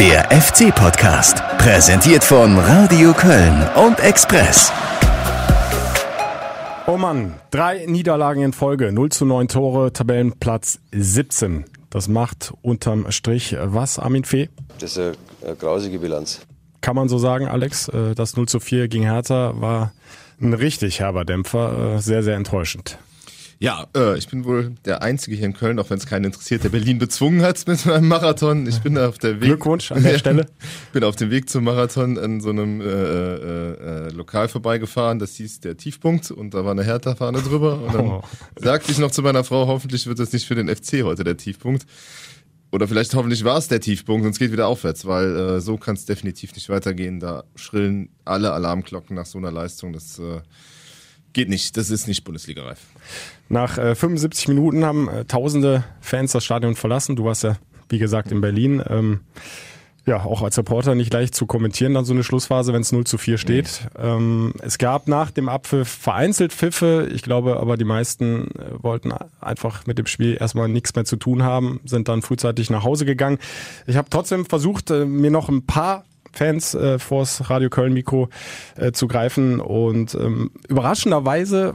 Der FC-Podcast, präsentiert von Radio Köln und Express. Oh Mann, drei Niederlagen in Folge, 0 zu 9 Tore, Tabellenplatz 17. Das macht unterm Strich was, Armin Fee? Das ist eine, grausige Bilanz. Kann man so sagen, Alex, äh, das 0 zu 4 gegen Hertha war ein richtig herber Dämpfer, äh, sehr, sehr enttäuschend. Ja, äh, ich bin wohl der Einzige hier in Köln, auch wenn es keinen interessiert, der Berlin bezwungen hat mit meinem Marathon. Ich bin auf der Weg. Glückwunsch an der Stelle. bin auf dem Weg zum Marathon an so einem äh, äh, äh, Lokal vorbeigefahren. Das hieß der Tiefpunkt und da war eine Hertha-Fahne drüber. Und dann Oh. sagte ich noch zu meiner Frau, hoffentlich wird das nicht für den FC heute der Tiefpunkt. Oder vielleicht hoffentlich war es der Tiefpunkt und es geht wieder aufwärts, weil äh, so kann es definitiv nicht weitergehen. Da schrillen alle Alarmglocken nach so einer Leistung. Das äh, geht nicht. Das ist nicht Bundesliga-reif. Nach äh, 75 Minuten haben äh, tausende Fans das Stadion verlassen. Du warst ja, wie gesagt, in Berlin. Ähm, ja, auch als Reporter nicht leicht zu kommentieren, dann so eine Schlussphase, wenn es 0 zu 4 steht. Ähm, es gab nach dem Abpfiff vereinzelt Pfiffe. Ich glaube aber, die meisten äh, wollten einfach mit dem Spiel erstmal nichts mehr zu tun haben, sind dann frühzeitig nach Hause gegangen. Ich habe trotzdem versucht, äh, mir noch ein paar Fans äh, vors Radio Köln Mikro äh, zu greifen und ähm, überraschenderweise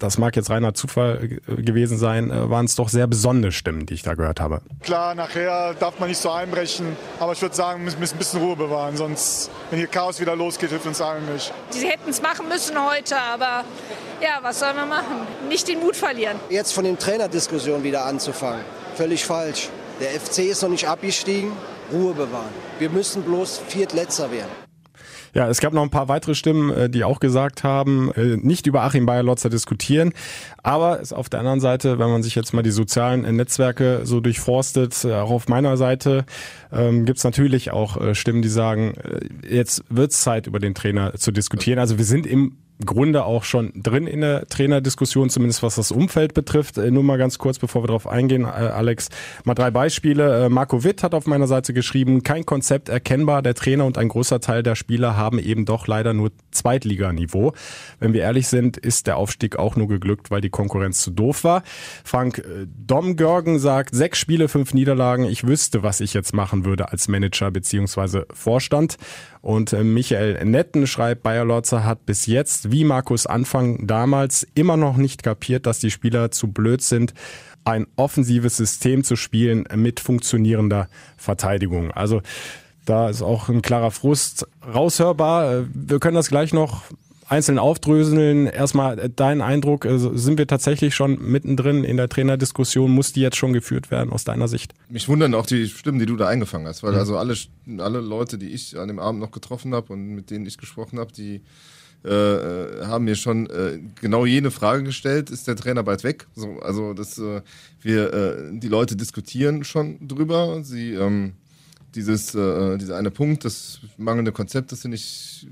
das mag jetzt reiner Zufall gewesen sein, äh, waren es doch sehr besondere Stimmen, die ich da gehört habe. Klar, nachher darf man nicht so einbrechen, aber ich würde sagen, wir müssen ein bisschen Ruhe bewahren, sonst, wenn hier Chaos wieder losgeht, hilft uns allen nicht. Sie hätten es machen müssen heute, aber ja, was soll man machen? Nicht den Mut verlieren. Jetzt von den Trainerdiskussionen wieder anzufangen, völlig falsch. Der FC ist noch nicht abgestiegen, Ruhe bewahren. Wir müssen bloß Viertletzter werden. Ja, es gab noch ein paar weitere Stimmen, äh, die auch gesagt haben, äh, nicht über Achim Bayer-Lotzer diskutieren. Aber es auf der anderen Seite, wenn man sich jetzt mal die sozialen äh, Netzwerke so durchforstet, auch auf meiner Seite, ähm, gibt es natürlich auch Stimmen, die sagen, jetzt wird's Zeit, über den Trainer zu diskutieren. Also wir sind im Grunde auch schon drin in der Trainerdiskussion, zumindest was das Umfeld betrifft. Äh, Nur mal ganz kurz, bevor wir darauf eingehen, äh, Alex, mal drei Beispiele. Äh, Marco Witt hat auf meiner Seite geschrieben, kein Konzept erkennbar. Der Trainer und ein großer Teil der Spieler haben eben doch leider nur Zweitliganiveau. Wenn wir ehrlich sind, ist der Aufstieg auch nur geglückt, weil die Konkurrenz zu doof war. Frank äh, Domgörgen sagt, sechs Spiele, fünf Niederlagen. Ich wüsste, was ich jetzt machen würde als Manager beziehungsweise Vorstand. Und äh, Michael Netten schreibt, Bayer Lotzer hat bis jetzt, wie Markus Anfang damals, immer noch nicht kapiert, dass die Spieler zu blöd sind, ein offensives System zu spielen mit funktionierender Verteidigung. Also da ist auch ein klarer Frust raushörbar. Äh, Wir können das gleich noch einzeln aufdröseln. Erstmal äh, dein Eindruck, äh, sind wir tatsächlich schon mittendrin in der Trainerdiskussion? Muss die jetzt schon geführt werden aus deiner Sicht? Mich wundern auch die Stimmen, die du da eingefangen hast, weil also alle, alle Leute, die ich an dem Abend noch getroffen habe und mit denen ich gesprochen habe, die äh, haben mir schon äh, genau jene Frage gestellt, ist der Trainer bald weg? So, also das, äh, wir, die Leute diskutieren schon drüber. Sie ähm, dieses, äh, dieser eine Punkt, das mangelnde Konzept, das sie nicht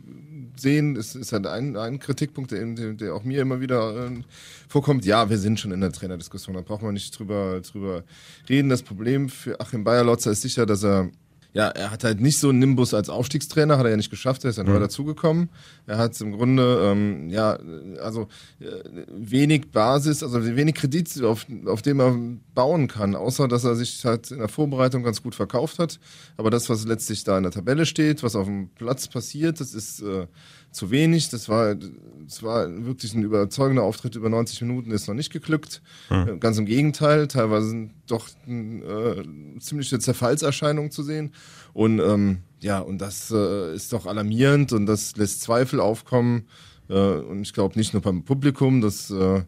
sehen, ist, ist halt ein, ein Kritikpunkt, der, der, der auch mir immer wieder äh, vorkommt. Ja, wir sind schon in der Trainerdiskussion, da braucht man nicht drüber, drüber reden. Das Problem für Achim Bayerlotzer ist sicher, dass er ja, er hat halt nicht so einen Nimbus als Aufstiegstrainer, hat er ja nicht geschafft, er ist ja neu dazugekommen. Er hat im Grunde, ähm, ja, also äh, wenig Basis, also wenig Kredit, auf, auf dem er bauen kann, außer dass er sich halt in der Vorbereitung ganz gut verkauft hat. Aber das, was letztlich da in der Tabelle steht, was auf dem Platz passiert, das ist äh, zu wenig. Das war, das war wirklich ein überzeugender Auftritt über 90 Minuten, ist noch nicht geglückt. Äh, Ganz im Gegenteil, teilweise sind doch äh, ziemliche Zerfallserscheinungen zu sehen. Und ähm, ja, und das äh, ist doch alarmierend und das lässt Zweifel aufkommen. Äh, und ich glaube nicht nur beim Publikum, das äh,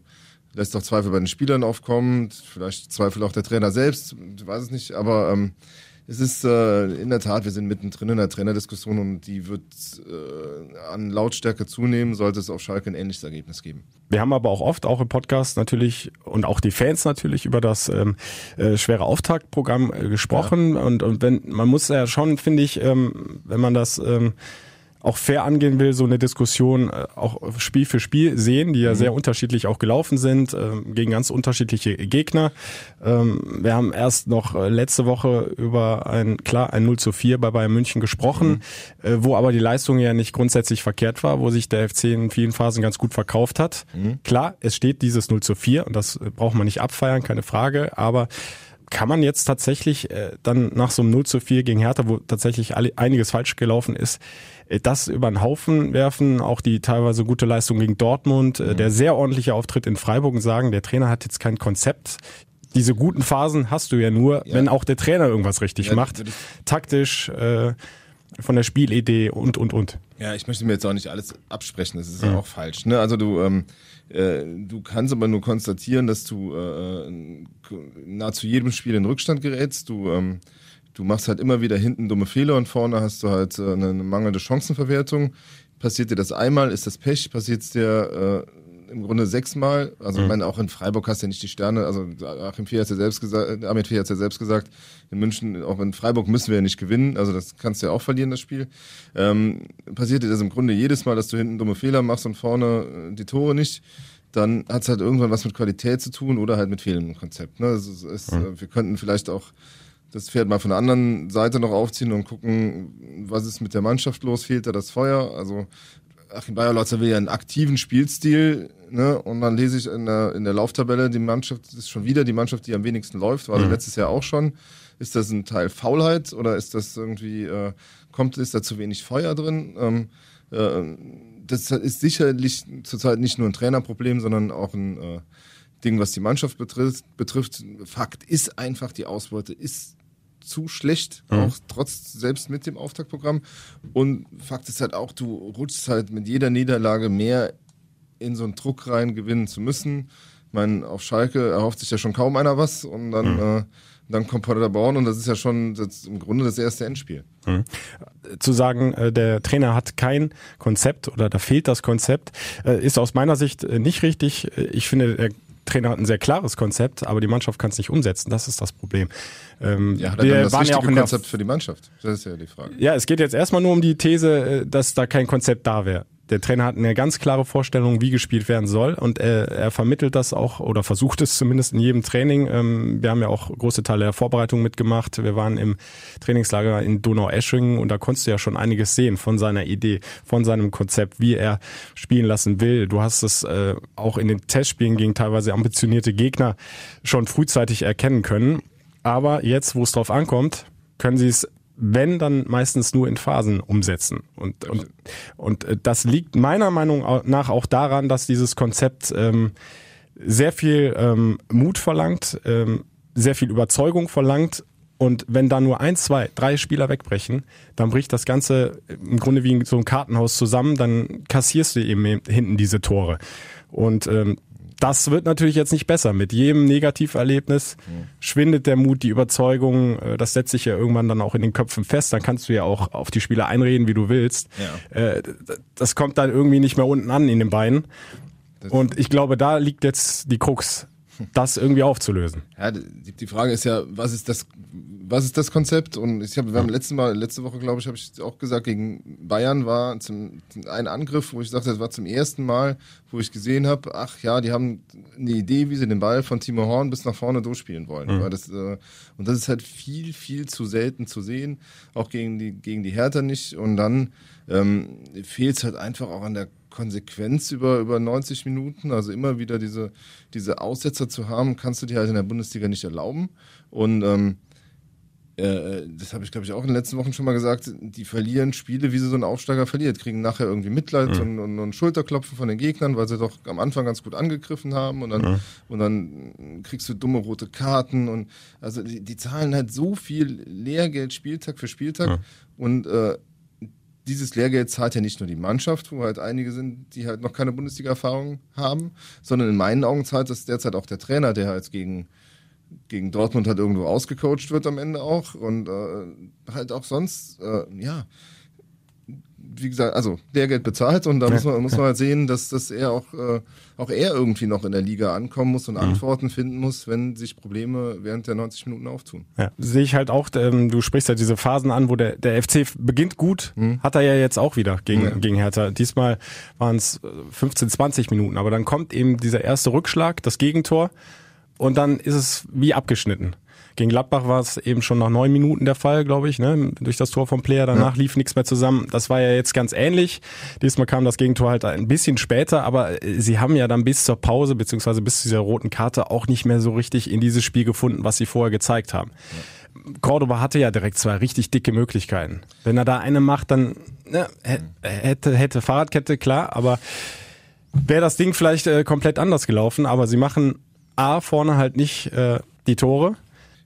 lässt auch Zweifel bei den Spielern aufkommen, vielleicht Zweifel auch der Trainer selbst, ich weiß es nicht, aber ähm, es ist äh, in der Tat, wir sind mittendrin in der Trainerdiskussion und die wird äh, an Lautstärke zunehmen, sollte es auf Schalke ein ähnliches Ergebnis geben. Wir haben aber auch oft, auch im Podcast natürlich und auch die Fans natürlich über das ähm, äh, schwere Auftaktprogramm äh, gesprochen. Und, und wenn man muss ja schon, finde ich, ähm, wenn man das ähm, auch fair angehen will, so eine Diskussion äh, auch Spiel für Spiel sehen, die ja sehr unterschiedlich auch gelaufen sind, ähm, gegen ganz unterschiedliche Gegner. Ähm, wir haben erst noch äh, letzte Woche über ein, klar, ein 0 zu 4 bei Bayern München gesprochen, äh, wo aber die Leistung ja nicht grundsätzlich verkehrt war, wo sich der FC in vielen Phasen ganz gut verkauft hat. Klar, es steht dieses 0 zu 4 und das braucht man nicht abfeiern, keine Frage, aber kann man jetzt tatsächlich äh, dann nach so einem 0 zu 4 gegen Hertha, wo tatsächlich alle, einiges falsch gelaufen ist, äh, das über den Haufen werfen, auch die teilweise gute Leistung gegen Dortmund, äh, der sehr ordentliche Auftritt in Freiburg und sagen, der Trainer hat jetzt kein Konzept. Diese guten Phasen hast du ja nur, Ja. wenn auch der Trainer irgendwas richtig Ja, macht. Taktisch, äh, von der Spielidee und, und, und. Ja, ich möchte mir jetzt auch nicht alles absprechen, das ist ja auch falsch. Ne? Also du, ähm, äh, du kannst aber nur konstatieren, dass du äh, äh, nahezu jedem Spiel in Rückstand gerätst. Du, ähm, du machst halt immer wieder hinten dumme Fehler und vorne hast du halt äh, eine mangelnde Chancenverwertung. Passiert dir das einmal, ist das Pech, passiert es dir im Grunde sechsmal. Also ich meine, auch in Freiburg hast du ja nicht die Sterne. Also Achim Vier hat ja selbst gesagt, Ahmed Vier hat ja selbst gesagt, in München, auch in Freiburg müssen wir ja nicht gewinnen. Also das kannst du ja auch verlieren, das Spiel. Ähm, passiert dir das im Grunde jedes Mal, dass du hinten dumme Fehler machst und vorne äh, die Tore nicht. Dann hat es halt irgendwann was mit Qualität zu tun oder halt mit fehlendem Konzept. Ne? Also es ist, äh, wir könnten vielleicht auch das Pferd mal von der anderen Seite noch aufziehen und gucken, was ist mit der Mannschaft los, fehlt da das Feuer? Also Achim Bayerlotzer will ja einen aktiven Spielstil, ne? Und dann lese ich in der, in der Lauftabelle, die Mannschaft ist schon wieder die Mannschaft, die am wenigsten läuft, war sie letztes Jahr auch schon. Ist das ein Teil Faulheit oder ist das irgendwie, äh, kommt, ist da zu wenig Feuer drin? Ähm, äh, das ist sicherlich zurzeit nicht nur ein Trainerproblem, sondern auch ein äh, Ding, was die Mannschaft betrifft, betrifft. Fakt ist einfach, die Ausbeute ist zu schlecht, auch trotz, selbst mit dem Auftaktprogramm. Und Fakt ist halt auch, du rutschst halt mit jeder Niederlage mehr in so einen Druck rein, gewinnen zu müssen. Ich meine, auf Schalke erhofft sich ja schon kaum einer was und dann, äh, dann kommt Paderborn und das ist ja schon das, im Grunde das erste Endspiel. zu sagen, äh, der Trainer hat kein Konzept oder da fehlt das Konzept, äh, ist aus meiner Sicht äh, nicht richtig. Ich finde, der Trainer hat ein sehr klares Konzept, aber die Mannschaft kann es nicht umsetzen. Das ist das Problem. Ähm, Ja, wir dann das waren ja auch in der Konzept für die Mannschaft? Das ist ja die Frage. ja, es geht jetzt erstmal nur um die These, äh, dass da kein Konzept da wäre. Der Trainer hat eine ganz klare Vorstellung, wie gespielt werden soll und er, er vermittelt das auch oder versucht es zumindest in jedem Training. Ähm, Wir haben ja auch große Teile der Vorbereitung mitgemacht. Wir waren im Trainingslager in Donau-Eschingen und da konntest du ja schon einiges sehen von seiner Idee, von seinem Konzept, wie er spielen lassen will. Du hast es äh, auch in den Testspielen gegen teilweise ambitionierte Gegner schon frühzeitig erkennen können. Aber jetzt, wo es drauf ankommt, können sie es wenn dann meistens nur in Phasen umsetzen. Und, und, und äh, das liegt meiner Meinung nach auch daran, dass dieses Konzept ähm, sehr viel ähm, Mut verlangt, ähm, sehr viel Überzeugung verlangt. Und wenn da nur ein, zwei, drei Spieler wegbrechen, dann bricht das Ganze im Grunde wie so ein Kartenhaus zusammen, dann kassierst du eben hinten diese Tore. Und ähm, das wird natürlich jetzt nicht besser. Mit jedem Negativerlebnis schwindet der Mut, die Überzeugung. äh, Das setzt sich ja irgendwann dann auch in den Köpfen fest. Dann kannst du ja auch auf die Spieler einreden, wie du willst. Äh, d- Das kommt dann irgendwie nicht mehr unten an in den Beinen. Und ich glaube, da liegt jetzt die Krux, das irgendwie aufzulösen. Ja, die, Frage ist ja, was ist das, was ist das Konzept? Und ich habe, wir haben letzte Mal, letzte Woche, glaube ich, habe ich auch gesagt, gegen Bayern war zum, ein Angriff, wo ich sagte, das war zum ersten Mal, wo ich gesehen habe, ach ja, die haben eine Idee, wie sie den Ball von Timo Horn bis nach vorne durchspielen wollen. Weil das, äh, und das ist halt viel, viel zu selten zu sehen, auch gegen die, gegen die Hertha nicht. Und dann ähm, fehlt es halt einfach auch an der Konsequenz über, über 90 Minuten, also immer wieder diese, diese Aussetzer zu haben, kannst du dir halt in der Bundesliga nicht erlauben. Und ähm, äh, das habe ich, glaube ich, auch in den letzten Wochen schon mal gesagt, die verlieren Spiele, wie sie so ein Aufsteiger verliert, kriegen nachher irgendwie Mitleid und, und, und Schulterklopfen von den Gegnern, weil sie doch am Anfang ganz gut angegriffen haben und dann, und dann kriegst du dumme rote Karten und also die, die zahlen halt so viel Lehrgeld Spieltag für Spieltag und äh, dieses Lehrgeld zahlt ja nicht nur die Mannschaft, wo halt einige sind, die halt noch keine Bundesliga-Erfahrung haben, sondern in meinen Augen zahlt das derzeit auch der Trainer, der halt gegen, gegen Dortmund halt irgendwo ausgecoacht wird am Ende auch und äh, halt auch sonst, äh, ja, wie gesagt, also Lehrgeld bezahlt und da muss man, muss man halt sehen, dass, dass er auch, äh, auch er irgendwie noch in der Liga ankommen muss und Antworten finden muss, wenn sich Probleme während der 90 Minuten auftun. Ja, sehe ich halt auch, ähm, du sprichst ja diese Phasen an, wo der, der FC beginnt gut, hat er ja jetzt auch wieder gegen, Ja. gegen Hertha. Diesmal waren es 15, 20 Minuten, aber dann kommt eben dieser erste Rückschlag, das Gegentor und dann ist es wie abgeschnitten. Gegen Gladbach war es eben schon nach neun Minuten der Fall, glaube ich, ne? durch das Tor vom Player. Danach ja. lief nichts mehr zusammen. Das war ja jetzt ganz ähnlich. Diesmal kam das Gegentor halt ein bisschen später, aber äh, sie haben ja dann bis zur Pause beziehungsweise bis zu dieser roten Karte auch nicht mehr so richtig in dieses Spiel gefunden, was sie vorher gezeigt haben. Ja. Cordoba hatte ja direkt zwei richtig dicke Möglichkeiten. Wenn er da eine macht, dann ne, hätte, hätte Fahrradkette, klar, aber wäre das Ding vielleicht äh, komplett anders gelaufen. Aber sie machen A vorne halt nicht äh, die Tore.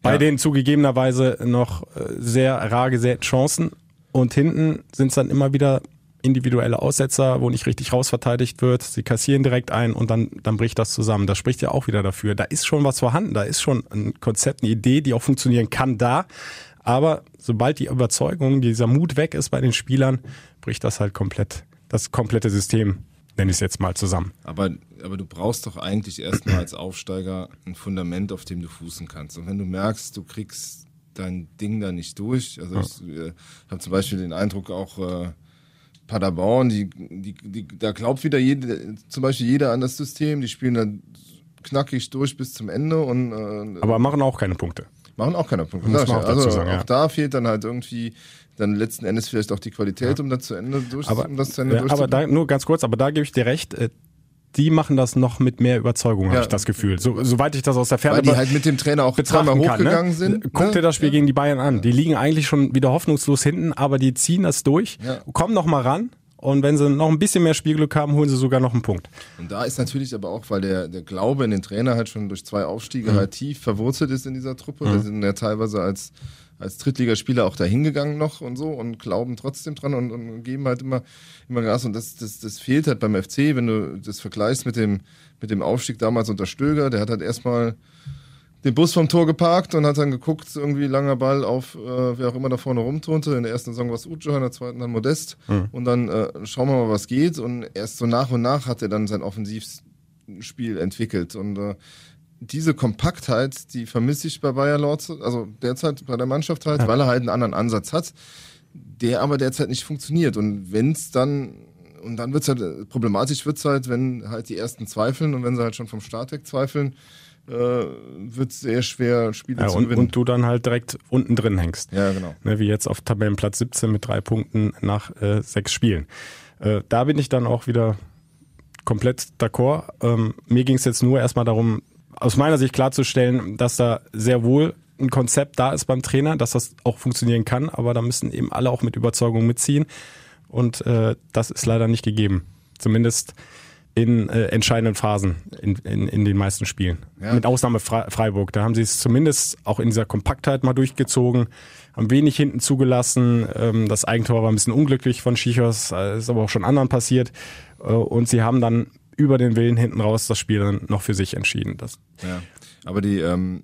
Bei ja. den zugegebenerweise noch äh, sehr rar gesäten Chancen. Und hinten sind es dann immer wieder individuelle Aussetzer, wo nicht richtig rausverteidigt wird. Sie kassieren direkt ein und dann, dann bricht das zusammen. Das spricht ja auch wieder dafür. Da ist schon was vorhanden. Da ist schon ein Konzept, eine Idee, die auch funktionieren kann da. Aber sobald die Überzeugung, dieser Mut weg ist bei den Spielern, bricht das halt komplett, das komplette System nenne ich es jetzt mal zusammen. Aber, aber du brauchst doch eigentlich erstmal als Aufsteiger ein Fundament, auf dem du fußen kannst. Und wenn du merkst, du kriegst dein Ding da nicht durch, also ja. ich äh, habe zum Beispiel den Eindruck auch äh, Paderborn, die, die, die, da glaubt wieder jede, zum Beispiel jeder an das System, die spielen dann knackig durch bis zum Ende und äh, aber machen auch keine Punkte. Machen auch keine Punkte. Muss man auch also sagen, auch ja. da fehlt dann halt irgendwie dann letzten Endes vielleicht auch die Qualität, ja. um das zu Ende durch, aber, um das zu Ende ja, Aber da, nur ganz kurz, aber da gebe ich dir recht, äh, die machen das noch mit mehr Überzeugung, ja. habe ich das Gefühl. So, soweit ich das aus der Ferne Weil die halt mit dem Trainer auch betrachten hochgegangen ne? sind. Guck ne? dir das Spiel gegen die Bayern an. Die liegen eigentlich schon wieder hoffnungslos hinten, aber die ziehen das durch, ja. kommen noch mal ran. Und wenn sie noch ein bisschen mehr Spielglück haben, holen sie sogar noch einen Punkt. Und da ist natürlich aber auch, weil der, der Glaube in den Trainer halt schon durch zwei Aufstiege mhm. halt tief verwurzelt ist in dieser Truppe. Mhm. Da sind ja teilweise als als Drittligaspieler auch dahingegangen noch und so und glauben trotzdem dran und, und geben halt immer, immer Gas. Und das, das, das fehlt halt beim FC, wenn du das vergleichst mit dem, mit dem Aufstieg damals unter Stöger. Der hat halt erstmal den Bus vom Tor geparkt und hat dann geguckt, irgendwie langer Ball auf, äh, wer auch immer da vorne rumturnte. In der ersten Saison war es Ujo, in der zweiten dann Modest. Mhm. Und dann äh, schauen wir mal, was geht. Und erst so nach und nach hat er dann sein Offensivspiel entwickelt. Und äh, diese Kompaktheit, die vermisse ich bei Bayer Lorz, also derzeit bei der Mannschaft halt, ja. weil er halt einen anderen Ansatz hat, der aber derzeit nicht funktioniert. Und wenn es dann, und dann wird es halt, problematisch wird es halt, wenn halt die ersten zweifeln und wenn sie halt schon vom Start weg zweifeln, äh, wird es sehr schwer, Spiele ja, zu und, gewinnen. Und du dann halt direkt unten drin hängst. Ja, genau. Ne, wie jetzt auf Tabellenplatz 17 mit drei Punkten nach äh, sechs Spielen. Äh, da bin ich dann auch wieder komplett d'accord. Ähm, mir ging es jetzt nur erstmal darum, aus meiner Sicht klarzustellen, dass da sehr wohl ein Konzept da ist beim Trainer, dass das auch funktionieren kann, aber da müssen eben alle auch mit Überzeugung mitziehen. Und äh, das ist leider nicht gegeben. Zumindest in äh, entscheidenden Phasen in, in, in den meisten Spielen. Ja. Mit Ausnahme Freiburg. Da haben sie es zumindest auch in dieser Kompaktheit mal durchgezogen, haben wenig hinten zugelassen. Ähm, das Eigentor war ein bisschen unglücklich von Schichos, äh, ist aber auch schon anderen passiert. Äh, und sie haben dann über den Willen hinten raus das Spiel dann noch für sich entschieden. Das ja, aber die, ähm,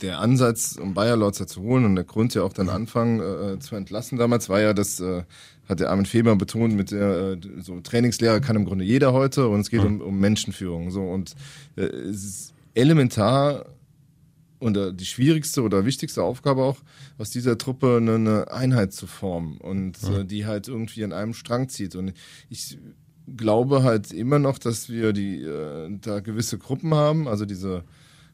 der Ansatz, um Bayer Lorzer zu holen und der Grund ja auch dann Anfang äh, zu entlassen damals, war ja, dass äh, hat der Armin Feber betont, mit der äh, so Trainingslehre kann im Grunde jeder heute und es geht um, um Menschenführung. So und äh, es ist elementar und äh, die schwierigste oder wichtigste Aufgabe auch, aus dieser Truppe eine, eine Einheit zu formen und äh, die halt irgendwie an einem Strang zieht. Und ich glaube halt immer noch, dass wir die äh, da gewisse Gruppen haben, also diese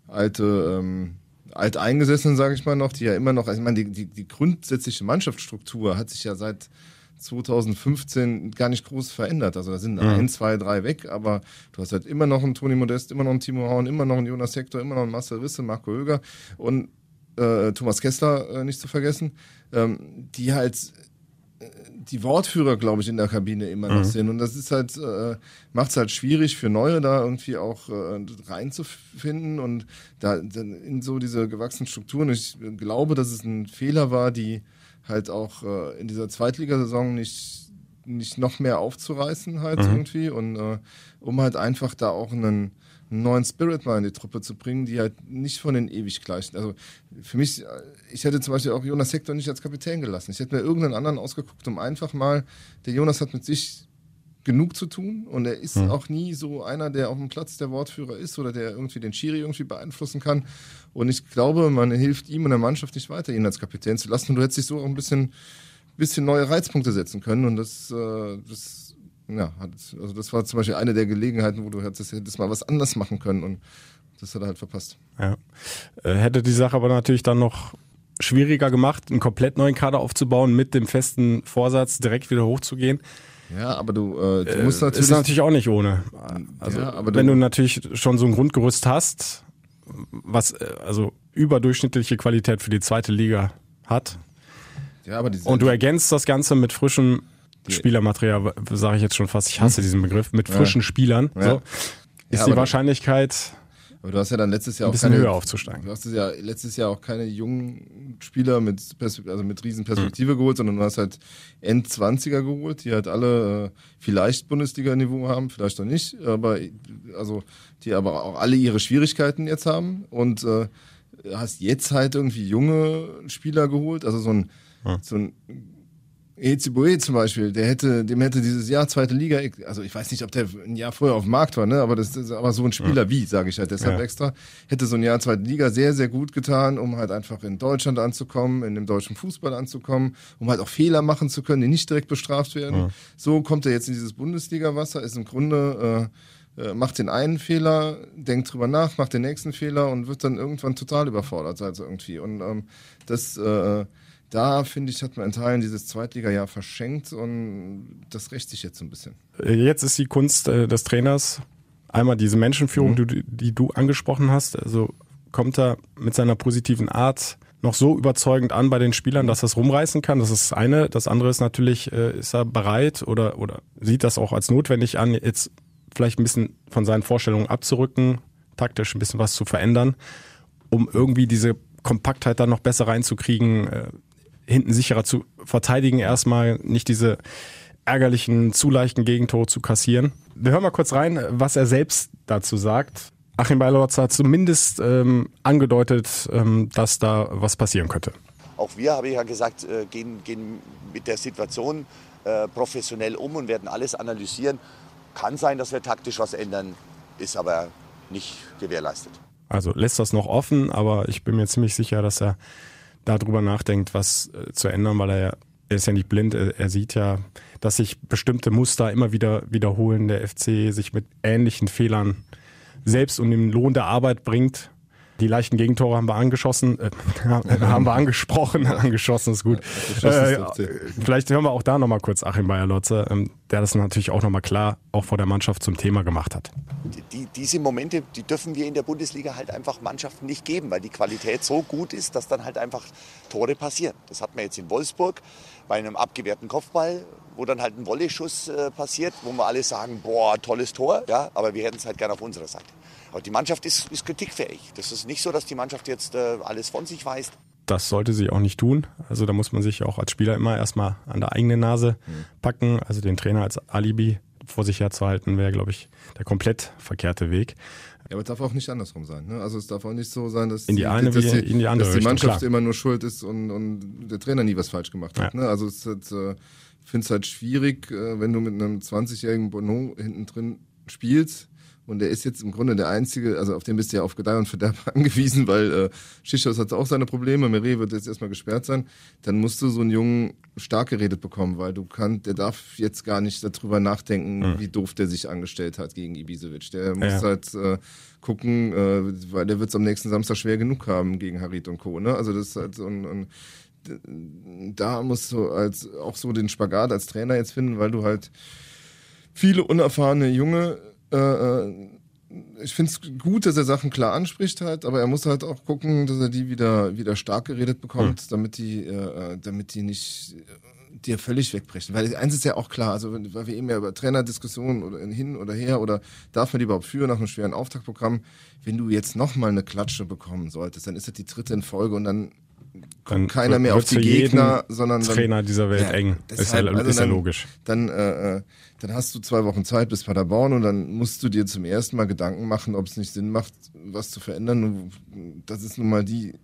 alte ähm, alteingesessenen, sage ich mal noch, die ja immer noch, also ich meine, die, die, die grundsätzliche Mannschaftsstruktur hat sich ja seit 2015 gar nicht groß verändert. Also da sind mhm. ein, zwei, drei weg, aber du hast halt immer noch einen Toni Modest, immer noch einen Timo Horn, immer noch einen Jonas Hector, immer noch einen Marcel Risse, Marco Höger und äh, Thomas Kessler äh, nicht zu vergessen, ähm, die halt die Wortführer, glaube ich, in der Kabine immer noch mhm. sind. Und das ist halt, äh, macht es halt schwierig für Neue da irgendwie auch äh, reinzufinden und da, da in so diese gewachsenen Strukturen. Ich glaube, dass es ein Fehler war, die halt auch äh, in dieser Zweitligasaison nicht nicht noch mehr aufzureißen halt mhm. irgendwie und äh, um halt einfach da auch einen einen neuen Spirit mal in die Truppe zu bringen, die halt nicht von den ewig gleichen. Also für mich, ich hätte zum Beispiel auch Jonas Hector nicht als Kapitän gelassen. Ich hätte mir irgendeinen anderen ausgeguckt, um einfach mal, der Jonas hat mit sich genug zu tun und er ist mhm. auch nie so einer, der auf dem Platz der Wortführer ist oder der irgendwie den Schiri irgendwie beeinflussen kann. Und ich glaube, man hilft ihm und der Mannschaft nicht weiter, ihn als Kapitän zu lassen. Und du hättest dich so auch ein bisschen, bisschen neue Reizpunkte setzen können und das, äh, das ja, also das war zum Beispiel eine der Gelegenheiten, wo du hättest, hättest mal was anders machen können. Und Das hat er halt verpasst. Ja. Äh, hätte die Sache aber natürlich dann noch schwieriger gemacht, einen komplett neuen Kader aufzubauen mit dem festen Vorsatz, direkt wieder hochzugehen. Ja, aber du, äh, du musst natürlich. Ist natürlich auch nicht ohne. Also, Ja, aber wenn du- du natürlich schon so ein Grundgerüst hast, was äh, also überdurchschnittliche Qualität für die zweite Liga hat, ja, aber die und du ergänzt das Ganze mit frischem Spielermaterial, sage ich jetzt schon fast, ich hasse diesen Begriff, mit frischen Spielern, Ja. so, Ja, ist die du- Wahrscheinlichkeit Aber du hast ja dann letztes Jahr ein auch bisschen keine, höher aufzusteigen. Du hast ja letztes Jahr auch keine jungen Spieler mit, Perspekt- also mit riesen Perspektive geholt, sondern du hast halt End-20er geholt, die halt alle äh, vielleicht Bundesliga-Niveau haben, vielleicht auch nicht, aber also die aber auch alle ihre Schwierigkeiten jetzt haben und äh, hast jetzt halt irgendwie junge Spieler geholt, also so ein, so ein Ezeboe zum Beispiel, der hätte, dem hätte dieses Jahr zweite Liga, also ich weiß nicht, ob der ein Jahr vorher auf dem Markt war, ne, aber das ist aber so ein Spieler wie, sage ich halt deshalb Ja. extra, hätte so ein Jahr zweite Liga sehr, sehr gut getan, um halt einfach in Deutschland anzukommen, in dem deutschen Fußball anzukommen, um halt auch Fehler machen zu können, die nicht direkt bestraft werden. So kommt er jetzt in dieses Bundesliga-Wasser, ist im Grunde, äh, äh, macht den einen Fehler, denkt drüber nach, macht den nächsten Fehler und wird dann irgendwann total überfordert, also irgendwie. Und ähm, das, äh, da finde ich, hat man in Teilen dieses Zweitliga-Jahr verschenkt und das rächt sich jetzt so ein bisschen. Jetzt ist die Kunst äh, des Trainers einmal diese Menschenführung, die, die du angesprochen hast. Also kommt er mit seiner positiven Art noch so überzeugend an bei den Spielern, dass er es rumreißen kann. Das ist das eine. Das andere ist natürlich, äh, ist er bereit oder, oder sieht das auch als notwendig an, jetzt vielleicht ein bisschen von seinen Vorstellungen abzurücken, taktisch ein bisschen was zu verändern, um irgendwie diese Kompaktheit dann noch besser reinzukriegen, äh, hinten sicherer zu verteidigen, erstmal nicht diese ärgerlichen, zu leichten Gegentore zu kassieren. Wir hören mal kurz rein, was er selbst dazu sagt. Achim Beilorz hat zumindest ähm, angedeutet, ähm, dass da was passieren könnte. Auch wir, habe ich ja gesagt, äh, gehen, gehen mit der Situation äh, professionell um und werden alles analysieren. Kann sein, dass wir taktisch was ändern, ist aber nicht gewährleistet. Also lässt das noch offen, aber ich bin mir ziemlich sicher, dass er darüber nachdenkt, was äh, zu ändern, weil er er ist ja nicht blind, er sieht ja, dass sich bestimmte Muster immer wieder wiederholen, der FC sich mit ähnlichen Fehlern selbst um den Lohn der Arbeit bringt. Die leichten Gegentore haben wir angeschossen, äh, haben wir angesprochen, angeschossen ist gut. Äh, FC. vielleicht hören wir auch da nochmal kurz Achim Bayer-Lotze, ähm, der das natürlich auch nochmal klar auch vor der Mannschaft zum Thema gemacht hat. Die, diese Momente, die dürfen wir in der Bundesliga halt einfach Mannschaften nicht geben, weil die Qualität so gut ist, dass dann halt einfach Tore passieren. Das hat man jetzt in Wolfsburg bei einem abgewehrten Kopfball, wo dann halt ein Volley-Schuss äh, passiert, wo wir alle sagen, boah, tolles Tor, ja, aber wir hätten es halt gerne auf unserer Seite. Aber die Mannschaft ist, ist kritikfähig. Das ist nicht so, dass die Mannschaft jetzt äh, alles von sich weist. Das sollte sie auch nicht tun. Also da muss man sich auch als Spieler immer erstmal an der eigenen Nase packen. Also den Trainer als Alibi vor sich herzuhalten, wäre, glaube ich, der komplett verkehrte Weg. Ja, aber es darf auch nicht andersrum sein. Ne? Also es darf auch nicht so sein, dass In die eine dass wie in die andere dass die Richtung, Mannschaft klar. immer nur schuld ist und, und der Trainer nie was falsch gemacht hat. Ja. Ne? Also es hat, äh, ich finde es halt schwierig, äh, wenn du mit einem 20-jährigen Bono hinten drin spielst und der ist jetzt im Grunde der Einzige, also auf den bist du ja auf Gedeih und Verderb angewiesen, weil äh, Schichos hat auch seine Probleme, Meret wird jetzt erstmal gesperrt sein, dann musst du so einen Jungen stark geredet bekommen, weil du kannst, der darf jetzt gar nicht darüber nachdenken, wie doof der sich angestellt hat gegen Ibisevic. Der muss Ja. halt äh, gucken, äh, weil der wird es am nächsten Samstag schwer genug haben gegen Harit und Co. Ne? Also das ist halt so ein, ein da musst du als auch so den Spagat als Trainer jetzt finden, weil du halt viele unerfahrene Junge äh, äh, ich finde es gut, dass er Sachen klar anspricht halt, aber er muss halt auch gucken, dass er die wieder wieder stark geredet bekommt, damit die äh, damit die nicht äh, dir völlig wegbrechen. Weil eins ist ja auch klar, also weil wir eben ja über Trainerdiskussionen oder hin oder her oder darf man die überhaupt führen nach einem schweren Auftaktprogramm, wenn du jetzt nochmal eine Klatsche bekommen solltest, dann ist das die dritte in Folge und dann Dann keiner mehr auf die Gegner, sondern dann, Trainer dieser Welt eng. Ist ja, deshalb, also ist ja dann- logisch. Dann, äh, äh, dann hast du zwei Wochen Zeit bis Paderborn und dann musst du dir zum ersten Mal Gedanken machen, ob es nicht Sinn macht, was zu verändern. Das ist nun mal die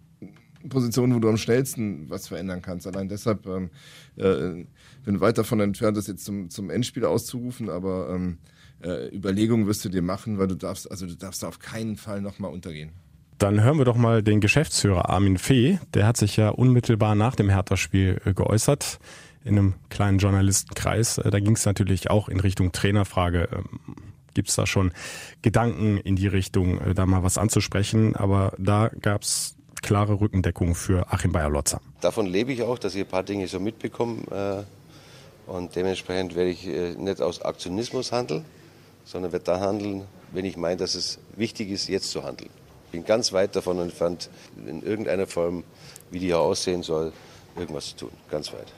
Position, wo du am schnellsten was verändern kannst. Allein deshalb ähm, äh, bin weit davon entfernt, das jetzt zum, zum Endspiel auszurufen, aber ähm, äh, Überlegungen wirst du dir machen, weil du darfst, also du darfst da auf keinen Fall nochmal untergehen. Dann hören wir doch mal den Geschäftsführer Armin Fee. Der hat sich ja unmittelbar nach dem Hertha-Spiel äh, geäußert in einem kleinen Journalistenkreis. Äh, Da ging es natürlich auch in Richtung Trainerfrage. Ähm, gibt es da schon Gedanken in die Richtung, äh, da mal was anzusprechen. Aber da gab es klare Rückendeckung für Achim Bayer-Lotzer. Davon lebe ich auch, dass ich ein paar Dinge so mitbekomme. Äh, und dementsprechend werde ich nicht aus Aktionismus handeln, sondern werde da handeln, wenn ich meine, dass es wichtig ist, jetzt zu handeln. Ich bin ganz weit davon entfernt, in irgendeiner Form, wie die hier aussehen soll, irgendwas zu tun. Ganz weit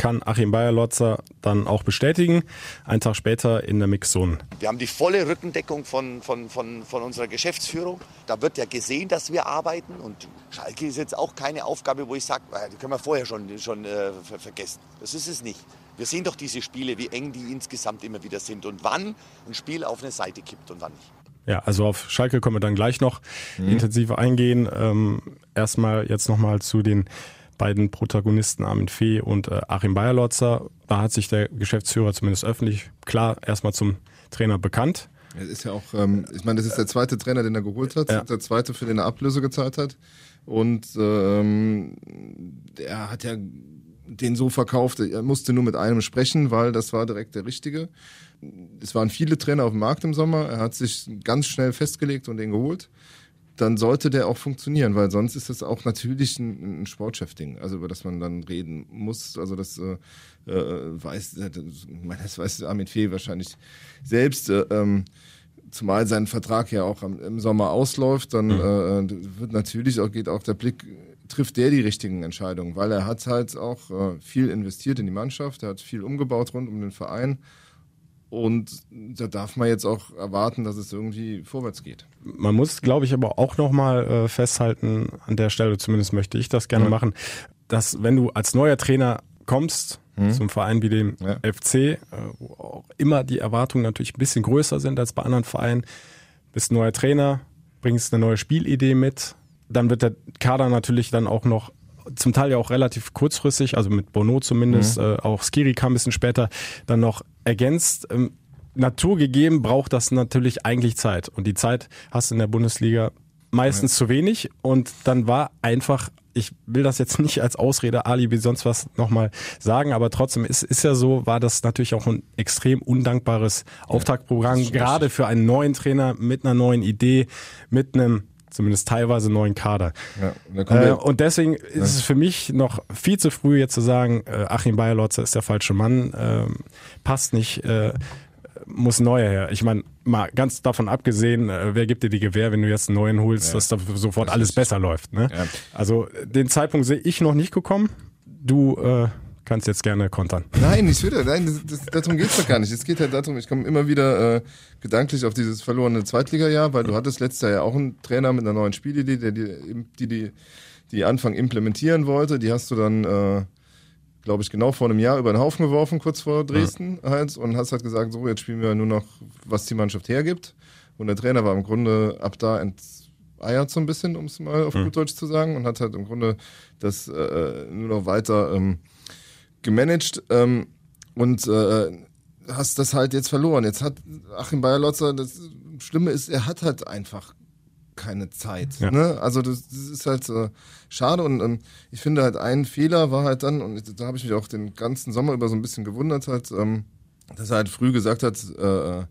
kann Achim Bayerlotzer dann auch bestätigen. Einen Tag später in der Mixzone. Wir haben die volle Rückendeckung von, von, von, von unserer Geschäftsführung. Da wird ja gesehen, dass wir arbeiten. Und Schalke ist jetzt auch keine Aufgabe, wo ich sage, die können wir vorher schon, schon äh, vergessen. Das ist es nicht. Wir sehen doch diese Spiele, wie eng die insgesamt immer wieder sind und wann ein Spiel auf eine Seite kippt und wann nicht. Ja, also auf Schalke können wir dann gleich noch mhm. intensiver eingehen. Ähm, erstmal jetzt nochmal zu den beiden Protagonisten Armin Fee und äh, Achim Bayerlotzer. Da hat sich der Geschäftsführer zumindest öffentlich klar erstmal zum Trainer bekannt. Er ist ja auch, ähm, ich meine, das ist der zweite Trainer, den er geholt hat, ja. der zweite, für den er Ablöse gezahlt hat. Und ähm, er hat ja den so verkauft, er musste nur mit einem sprechen, weil das war direkt der richtige. Es waren viele Trainer auf dem Markt im Sommer. Er hat sich ganz schnell festgelegt und den geholt dann sollte der auch funktionieren, weil sonst ist das auch natürlich ein, ein Sportchef-Ding, also über das man dann reden muss. Also das äh, äh weiß, äh, das weiß Armin Fee wahrscheinlich selbst. Äh, ähm, zumal sein Vertrag ja auch am, im Sommer ausläuft, dann mhm. äh, wird natürlich auch geht auch der Blick trifft der die richtigen Entscheidungen, weil er hat halt auch äh, viel investiert in die Mannschaft, er hat viel umgebaut rund um den Verein und da darf man jetzt auch erwarten, dass es irgendwie vorwärts geht. Man muss, glaube ich, aber auch nochmal äh, festhalten, an der Stelle, zumindest möchte ich das gerne mhm. machen, dass wenn du als neuer Trainer kommst, mhm. zum Verein wie dem ja. FC, äh, wo auch immer die Erwartungen natürlich ein bisschen größer sind als bei anderen Vereinen, bist neuer Trainer, bringst eine neue Spielidee mit, dann wird der Kader natürlich dann auch noch zum Teil ja auch relativ kurzfristig, also mit Bono zumindest, mhm. äh, auch Skiri kam ein bisschen später, dann noch ergänzt. Ähm, naturgegeben braucht das natürlich eigentlich Zeit. Und die Zeit hast du in der Bundesliga meistens ja. zu wenig. Und dann war einfach, ich will das jetzt nicht als Ausrede, Ali, wie sonst was nochmal sagen, aber trotzdem ist, ist ja so, war das natürlich auch ein extrem undankbares Auftaktprogramm, ja, gerade für einen neuen Trainer mit einer neuen Idee, mit einem zumindest teilweise neuen Kader. Ja, äh, und deswegen ist ja. es für mich noch viel zu früh jetzt zu sagen, äh, Achim Bayerlotzer ist der falsche Mann, äh, passt nicht, äh, muss neuer her. Ich meine, mal ganz davon abgesehen, äh, wer gibt dir die Gewähr, wenn du jetzt einen neuen holst, ja. dass da sofort das alles besser läuft. Ne? Also den Zeitpunkt sehe ich noch nicht gekommen. Du äh, kannst jetzt gerne kontern. Nein, ich würde, nein, das, das, darum geht's doch gar nicht. Es geht halt darum, ich komme immer wieder äh, gedanklich auf dieses verlorene Zweitligajahr, weil du hattest letztes Jahr ja auch einen Trainer mit einer neuen Spielidee, der die, die, die, die Anfang implementieren wollte. Die hast du dann, äh, glaube ich, genau vor einem Jahr über den Haufen geworfen, kurz vor Dresden ja. halt, und hast halt gesagt, so, jetzt spielen wir nur noch, was die Mannschaft hergibt. Und der Trainer war im Grunde ab da eiert so ein bisschen, um es mal auf mhm. gut Deutsch zu sagen, und hat halt im Grunde das äh, nur noch weiter ähm, gemanagt ähm, und äh, hast das halt jetzt verloren. Jetzt hat Achim Bayerlotzer, das Schlimme ist, er hat halt einfach keine Zeit. Ja. Ne? Also das, das, ist halt äh, schade und ähm, ich finde halt ein Fehler war halt dann, und da habe ich mich auch den ganzen Sommer über so ein bisschen gewundert, halt, ähm, dass er halt früh gesagt hat, äh,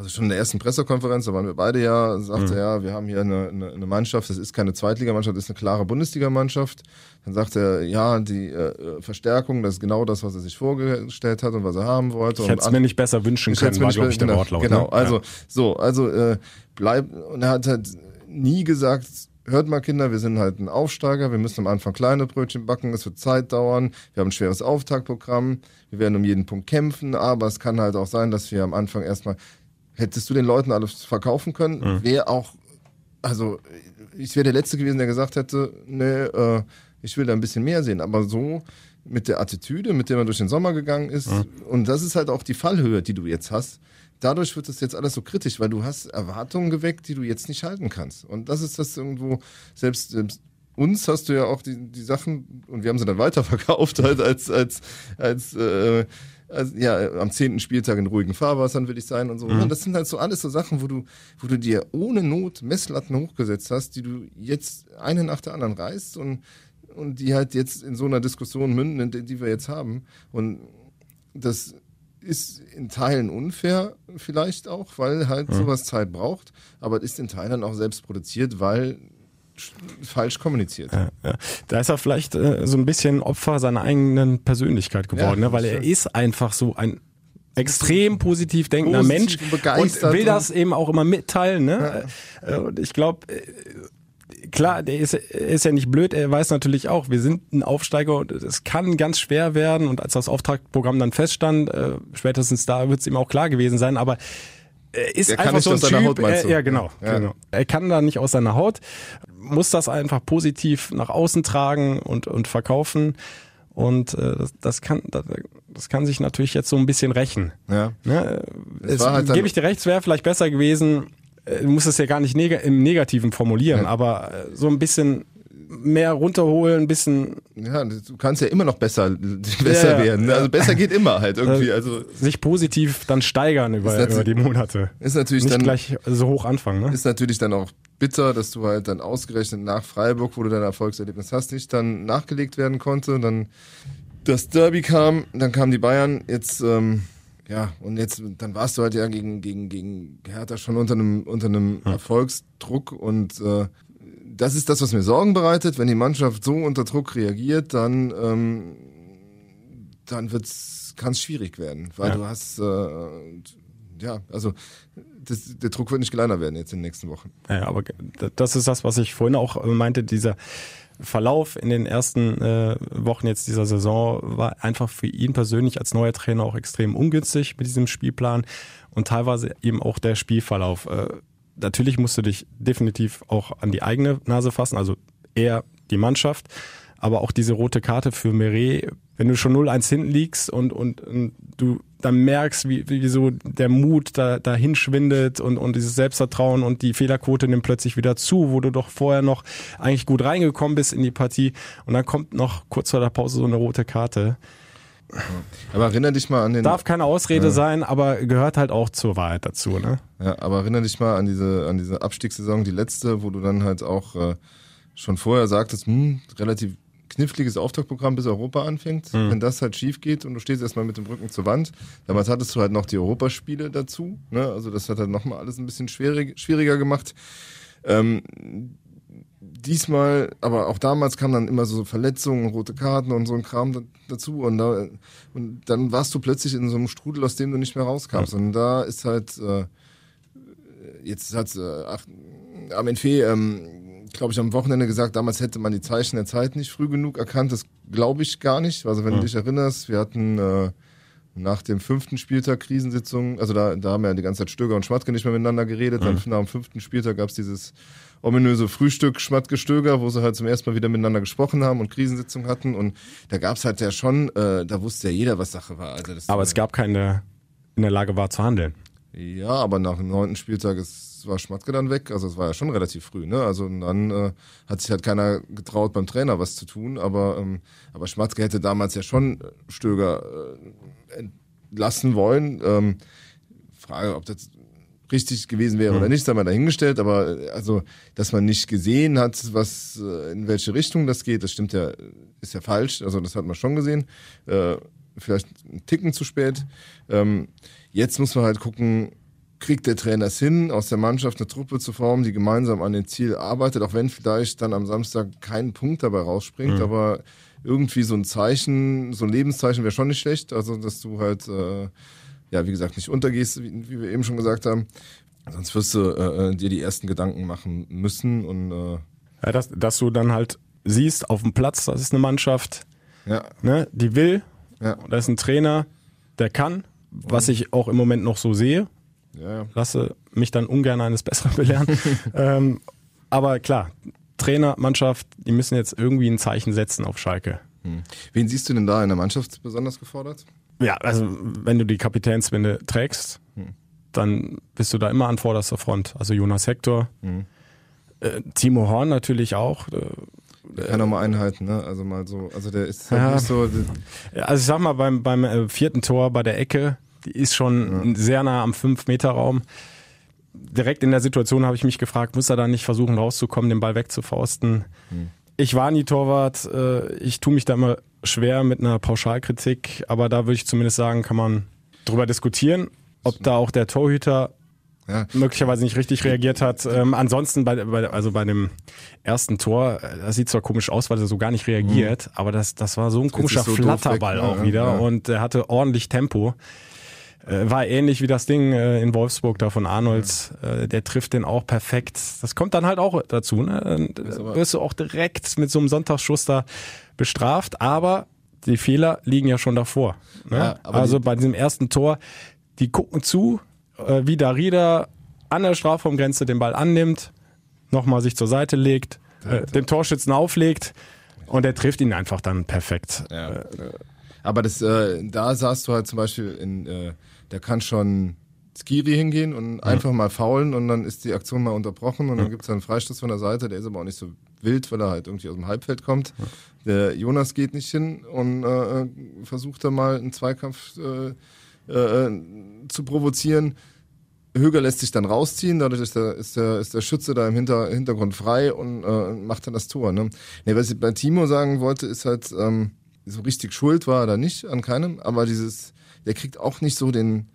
also schon in der ersten Pressekonferenz, da waren wir beide ja, sagte mhm. er, ja, wir haben hier eine, eine, eine, Mannschaft, das ist keine Zweitligamannschaft, das ist eine klare Bundesligamannschaft. Dann sagte er, ja, die äh, Verstärkung, das ist genau das, was er sich vorgestellt hat und was er haben wollte. Ich hätte es mir nicht besser wünschen können, war, glaube ich, der Wortlaut. Genau, ne? also, ja. so, also, äh, bleib, und er hat halt nie gesagt, hört mal Kinder, wir sind halt ein Aufsteiger, wir müssen am Anfang kleine Brötchen backen, es wird Zeit dauern, wir haben ein schweres Auftaktprogramm, wir werden um jeden Punkt kämpfen, aber es kann halt auch sein, dass wir am Anfang erstmal hättest du den Leuten alles verkaufen können, mhm. wäre auch, also ich wäre der Letzte gewesen, der gesagt hätte, nee, äh, ich will da ein bisschen mehr sehen. Aber so mit der Attitüde, mit der man durch den Sommer gegangen ist, mhm. und das ist halt auch die Fallhöhe, die du jetzt hast, dadurch wird das jetzt alles so kritisch, weil du hast Erwartungen geweckt, die du jetzt nicht halten kannst. Und das ist das irgendwo, selbst, selbst uns hast du ja auch die, die Sachen, und wir haben sie dann weiterverkauft, halt als, als, als äh, also, ja, am zehnten Spieltag in ruhigen Fahrwassern will ich sein und so. Mhm. Und das sind halt so alles so Sachen, wo du, wo du dir ohne Not Messlatten hochgesetzt hast, die du jetzt eine nach der anderen reißt und, und die halt jetzt in so einer Diskussion münden, die wir jetzt haben. Und das ist in Teilen unfair vielleicht auch, weil halt Mhm. sowas Zeit braucht, aber es ist in Teilen auch selbst produziert, weil falsch kommuniziert. Ja, ja. Da ist er vielleicht äh, so ein bisschen Opfer seiner eigenen Persönlichkeit geworden, Ja, ne? weil er ist einfach so ein extrem positiv denkender Mensch und und will das eben auch immer mitteilen. Ne? Äh, Und ich glaube, klar, der ist, er ist ja nicht blöd, er weiß natürlich auch, wir sind ein Aufsteiger und es kann ganz schwer werden und als das Auftragprogramm dann feststand, äh, spätestens da wird es ihm auch klar gewesen sein, aber er ist Er einfach so ein aus seiner Typ, Haut, meinst äh, ja genau, Ja. genau. Er kann da nicht aus seiner Haut, muss das einfach positiv nach außen tragen und, und verkaufen. Und äh, das, das, kann, das, das kann sich natürlich jetzt so ein bisschen rächen. Ja. Ne? Es halt gebe ich dir recht, es wäre vielleicht besser gewesen, äh, du musst es ja gar nicht neg im Negativen formulieren, Ja. aber äh, so ein bisschen mehr runterholen, ein bisschen Ja, du kannst ja immer noch besser, besser Ja, ja. werden. Also besser geht immer halt irgendwie. Also sich positiv dann steigern über, über die Monate. ist natürlich Nicht dann gleich so hoch anfangen. Ne? ist natürlich dann auch bitter, dass du halt dann ausgerechnet nach Freiburg, wo du dein Erfolgserlebnis hast, nicht dann nachgelegt werden konnte. Dann das Derby kam, dann kamen die Bayern. Jetzt ähm, ja und jetzt dann warst du halt ja gegen gegen gegen Hertha schon unter einem unter einem Erfolgsdruck und äh, das ist das, was mir Sorgen bereitet. Wenn die Mannschaft so unter Druck reagiert, dann ähm, dann kann es schwierig werden, weil Ja. du hast äh, ja also das, der Druck wird nicht kleiner werden jetzt in den nächsten Wochen. Ja, aber das ist das, was ich vorhin auch meinte, dieser Verlauf in den ersten äh, Wochen jetzt dieser Saison war einfach für ihn persönlich als neuer Trainer auch extrem ungünstig mit diesem Spielplan und teilweise eben auch der Spielverlauf. Äh, natürlich musst du dich definitiv auch an die eigene Nase fassen, also eher die Mannschaft, aber auch diese rote Karte für Meret, wenn du schon 0-1 hinten liegst und, und, und du dann merkst, wie, wie so der Mut da, dahin schwindet und, und dieses Selbstvertrauen und die Fehlerquote nimmt plötzlich wieder zu, wo du doch vorher noch eigentlich gut reingekommen bist in die Partie und dann kommt noch kurz vor der Pause so eine rote Karte. Aber erinnere dich mal an den Darf keine Ausrede sein, aber gehört halt auch zur Wahrheit dazu, ne? Ja, aber erinnere dich mal an diese, an diese Abstiegssaison, die letzte, wo du dann halt auch äh, schon vorher sagtest, hm, relativ kniffliges Auftaktprogramm bis Europa anfängt. Wenn das halt schief geht und du stehst erstmal mit dem Rücken zur Wand, damals hattest du halt noch die Europaspiele dazu, ne? Also das hat halt nochmal alles ein bisschen schwierig, schwieriger gemacht. Ähm, diesmal, aber auch damals kamen dann immer so Verletzungen, rote Karten und so ein Kram da, dazu und, da, und dann warst du plötzlich in so einem Strudel, aus dem du nicht mehr rauskamst. Und da ist halt äh, jetzt hat äh, ach, Fee, ähm, glaube ich, am Wochenende gesagt, damals hätte man die Zeichen der Zeit nicht früh genug erkannt. Das glaube ich gar nicht. Also wenn du dich erinnerst, wir hatten äh, nach dem fünften Spieltag Krisensitzung, also da, da haben ja die ganze Zeit Stöger und Schmatke nicht mehr miteinander geredet. Dann nach dem fünften Spieltag gab es dieses ominöse Frühstück Schmatke-Stöger, wo sie halt zum ersten Mal wieder miteinander gesprochen haben und Krisensitzung hatten. Und da gab es halt ja schon, äh, da wusste ja jeder, was Sache war. Also Aber es gab keinen, der in der Lage war zu handeln. ja, aber nach dem neunten Spieltag ist, war Schmatke dann weg. Also es war ja schon relativ früh, ne? Also und dann äh, hat sich halt keiner getraut, beim Trainer was zu tun. Aber, ähm, aber Schmatke hätte damals ja schon äh, Stöger äh, entlassen wollen. Ähm, Frage, ob das richtig gewesen wäre oder nicht, sei mal dahingestellt. Aber äh, also, dass man nicht gesehen hat, was äh, in welche Richtung das geht, das stimmt ja, ist ja falsch. Also das hat man schon gesehen. Äh, vielleicht einen Ticken zu spät. Ähm, jetzt muss man halt gucken, kriegt der Trainer es hin, aus der Mannschaft eine Truppe zu formen, die gemeinsam an dem Ziel arbeitet, auch wenn vielleicht dann am Samstag kein Punkt dabei rausspringt, aber irgendwie so ein Zeichen, so ein Lebenszeichen wäre schon nicht schlecht. Also, dass du halt, äh, ja, wie gesagt, nicht untergehst, wie, wie wir eben schon gesagt haben. Sonst wirst du äh, dir die ersten Gedanken machen müssen und äh, Ja, dass, dass du dann halt siehst, auf dem Platz, das ist eine Mannschaft, ja, ne, die will, ja, da ist ein Trainer, der kann, was ich auch im Moment noch so sehe. ja, ja. Lasse mich dann ungern eines Besseren belehren. ähm, aber klar, Trainer, Mannschaft, die müssen jetzt irgendwie ein Zeichen setzen auf Schalke. Wen siehst du denn da in der Mannschaft besonders gefordert? Ja, also wenn du die Kapitänsbinde trägst, dann bist du da immer an vorderster Front. Also Jonas Hector, äh, Timo Horn natürlich auch. Äh, Der kann auch mal einhalten, ne? Also mal so, also der ist halt Ja. nicht so. Ja, Also ich sag mal, beim, beim äh, vierten Tor bei der Ecke, die ist schon sehr nah am 5-Meter-Raum. Direkt in der Situation habe ich mich gefragt, muss er da nicht versuchen rauszukommen, den Ball wegzufausten? Ich war nie Torwart, äh, ich tue mich da immer schwer mit einer Pauschalkritik, aber da würde ich zumindest sagen, kann man drüber diskutieren, ob da auch der Torhüter Ja. möglicherweise nicht richtig reagiert hat. Ähm, ansonsten bei, bei also bei dem ersten Tor, äh, das sieht zwar komisch aus, weil er so gar nicht reagiert, aber das das war so ein komischer so Flatterball weg, ne? auch wieder Ja. und er hatte ordentlich Tempo. Äh, war ähnlich wie das Ding äh, in Wolfsburg da von Arnolds. Äh, der trifft den auch perfekt. Das kommt dann halt auch dazu. Ne? Dann aber- wirst du auch direkt mit so einem Sonntagsschuss da bestraft, aber die Fehler liegen ja schon davor. Ne? Ja, also die- bei diesem ersten Tor, die gucken zu, äh, wie Darida an der Strafraumgrenze den Ball annimmt, nochmal sich zur Seite legt, äh, den Torschützen auflegt und er trifft ihn einfach dann perfekt. Ja. Aber das, äh, da saßt du halt zum Beispiel in, äh, der kann schon Skiri hingehen und einfach mal faulen und dann ist die Aktion mal unterbrochen und dann gibt's einen Freistoß von der Seite, der ist aber auch nicht so wild, weil er halt irgendwie aus dem Halbfeld kommt. Der Jonas geht nicht hin und äh, versucht da mal einen Zweikampf äh, äh, zu provozieren. Höger lässt sich dann rausziehen, dadurch ist der, ist der, ist der Schütze da im Hinter, Hintergrund frei und äh, macht dann das Tor. Ne? Nee, was ich bei Timo sagen wollte, ist halt, ähm, so richtig schuld war er da nicht an keinem, aber dieses, der kriegt auch nicht so den,